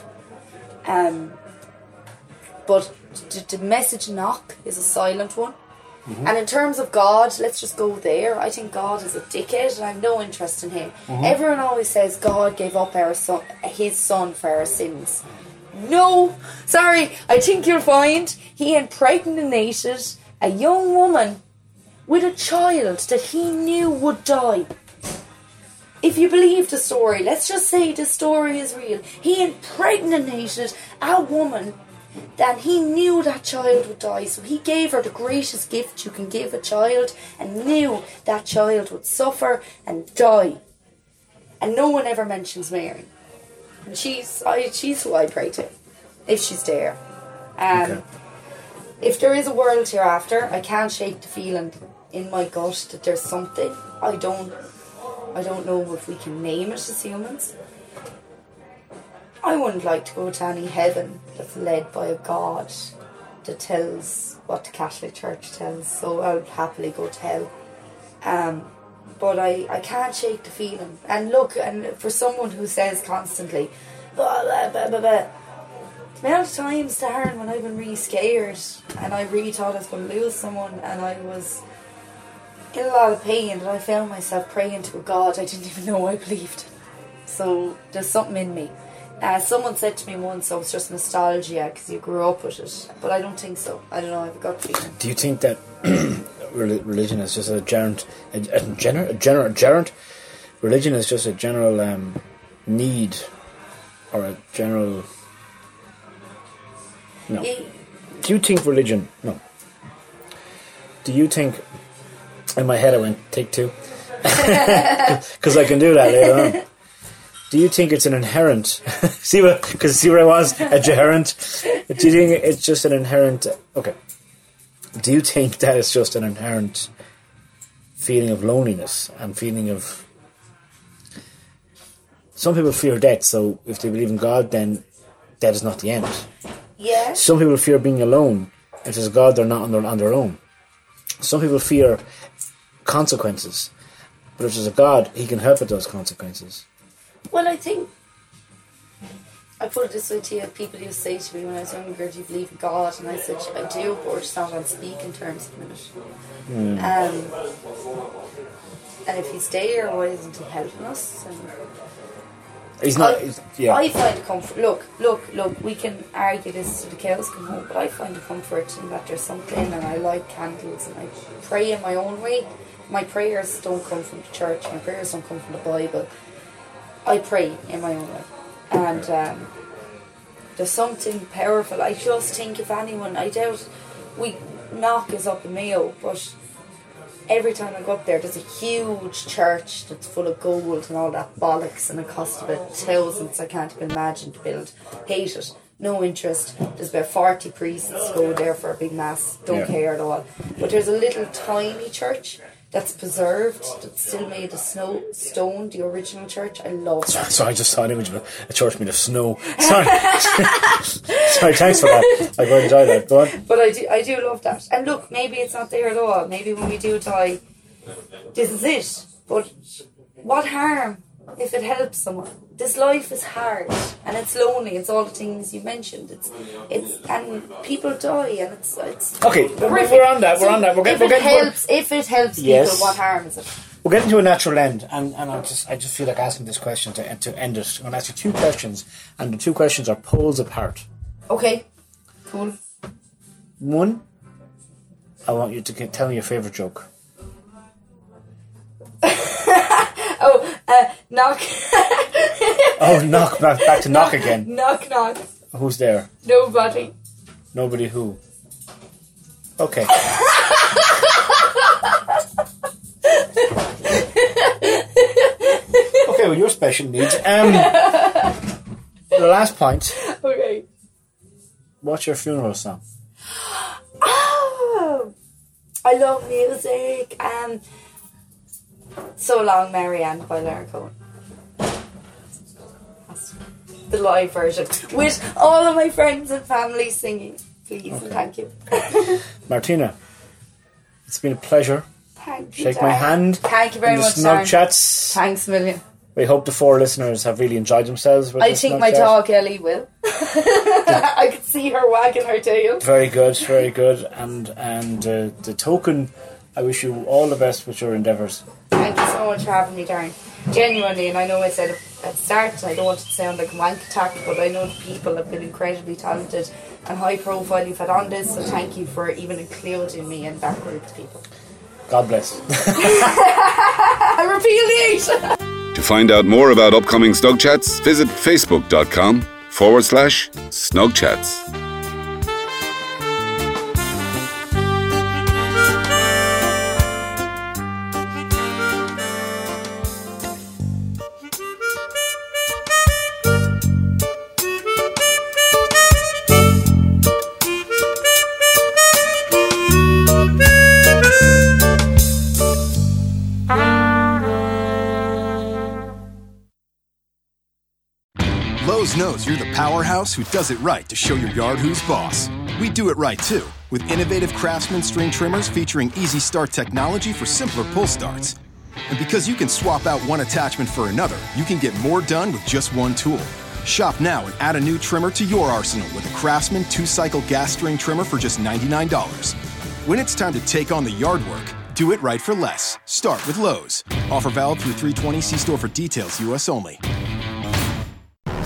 Speaker 4: Um, but the, the message knock is a silent one. And in terms of God, let's just go there. I think God is a dickhead, and I have no interest in him. Mm-hmm. Everyone always says God gave up our son, his son for our sins. No, sorry. I think you'll find he impregnated a young woman with a child that he knew would die. If you believe the story, let's just say the story is real. He impregnated a woman that he knew that child would die, so he gave her the greatest gift you can give a child and knew that child would suffer and die. And no one ever mentions Mary. And she's I, she's who I pray to, if she's there. Um,
Speaker 3: Okay.
Speaker 4: If there is a world hereafter, I can't shake the feeling in my gut that there's something. I don't I don't know if we can name it as humans. I wouldn't like to go to any heaven that's led by a God that tells what the Catholic Church tells, so I'll happily go to hell. Um, but I, I can't shake the feeling. And look, and for someone who says constantly, blah, blah, blah, blah, blah, the amount of times, Darren, when I've been really scared and I really thought I was going to lose someone and I was in a lot of pain and I found myself praying to a God I didn't even know I believed. So there's something in me. Uh, someone said to me once, "Oh, it's just nostalgia because you grew up with it," but I don't think so. I don't know. I've got feeling.
Speaker 3: Do you think that religion is just a gerund, a, a, gener, a general, gerund? Religion is just a general um, need or a general. No.
Speaker 4: Yeah,
Speaker 3: Do you think religion? No. Do you think? In my head, I went take two because I can do that later on. Do you think it's an inherent? see what? Because see where I was a gerund. Do you think it's just an inherent? Okay. Do you think that it's just an inherent feeling of loneliness and feeling of? Some people fear death, so if they believe in God, then death is not the end.
Speaker 4: yeah.
Speaker 3: Some people fear being alone. If there's God, they're not on their, on their own. Some people fear consequences. But if there's a God, he can help with those consequences.
Speaker 4: Well, I think I put it this way to you: people used to say to me when I was younger, "Do you believe in God?" And I said, "I do, but we're just not on speaking terms at the minute." Um, and if he's there, why isn't he helping us? And
Speaker 3: He's not.
Speaker 4: I,
Speaker 3: he's- yeah.
Speaker 4: I find comfort. Look, look, look. We can argue this to the cows come home, but I find a comfort in that there's something, and I light candles, and I pray in my own way. My prayers don't come from the church. My prayers don't come from the Bible. I pray in my own way, and um, there's something powerful. I just think if anyone, I doubt we knock is up in Mayo, but every time I go up there, there's a huge church that's full of gold and all that bollocks, and it cost about thousands. I can't even imagine to build. Hate it. No interest. There's about 40 priests go there for a big mass. Don't
Speaker 3: Yeah.
Speaker 4: care at all. But there's a little tiny church that's preserved, that's still made of snow stone, the original church. I love that.
Speaker 3: Sorry, I just saw an image of a church made of snow. Sorry. Sorry, thanks for that. I quite enjoy that. Go on.
Speaker 4: But I do, I do love that. And look, maybe it's not there at all. Maybe when we do die, this is it. But what harm if it helps someone? This life is hard and it's lonely. It's all the things you mentioned. It's it's and people die and it's it's.
Speaker 3: Okay, we're,
Speaker 4: horrific.
Speaker 3: we're on that. We're
Speaker 4: So
Speaker 3: on that. We're,
Speaker 4: getting.
Speaker 3: if we're,
Speaker 4: it
Speaker 3: getting,
Speaker 4: helps, if it helps
Speaker 3: Yes.
Speaker 4: people, what harm is it?
Speaker 3: we're getting to a natural end, and, and I just I just feel like asking this question to to end it. I'm going to ask you two questions, and the two questions are poles apart.
Speaker 4: Okay, cool.
Speaker 3: One, I want you to tell me your favorite joke.
Speaker 4: Uh, knock,
Speaker 3: Oh, knock back back to knock again.
Speaker 4: knock, knock.
Speaker 3: Who's there?
Speaker 4: Nobody.
Speaker 3: Nobody who. Okay. okay, well, your special needs. Um, the last point.
Speaker 4: Okay.
Speaker 3: What's your funeral song?
Speaker 4: Oh, I love music. Um, so long, Marianne by Leonard Cohen. the live version with all of my friends and family singing. Please and thank you.
Speaker 3: Martina, it's been a pleasure.
Speaker 4: Thank you.
Speaker 3: Shake my hand.
Speaker 4: Thank you very much,
Speaker 3: Snug chats.
Speaker 4: Thanks a million.
Speaker 3: We hope the four listeners have really enjoyed themselves. With
Speaker 4: I think my
Speaker 3: chat.
Speaker 4: dog Ellie will. I could see her wagging her tail.
Speaker 3: Very good, very good. And and uh, the token, I wish you all the best with your endeavours.
Speaker 4: Thank you so much for having me, Darren. Genuinely, and I know I said it at the start, I don't want it to sound like a wank attack, but I know the people have been incredibly talented and high profile you've had on this, so thank you for even including me in that group of people.
Speaker 3: God bless.
Speaker 4: I repeat it!
Speaker 2: To find out more about upcoming Snug Chats, visit facebook.com forward slash Snug
Speaker 1: you're the powerhouse who does it right to show your yard who's boss. We do it right too, with innovative Craftsman string trimmers featuring easy start technology for simpler pull starts. And because you can swap out one attachment for another, you can get more done with just one tool. Shop now and add a new trimmer to your arsenal with a Craftsman two cycle gas string trimmer for just $99. When it's time to take on the yard work, do it right for less. Start with Lowe's. Offer valid through 320 C store for details, US only.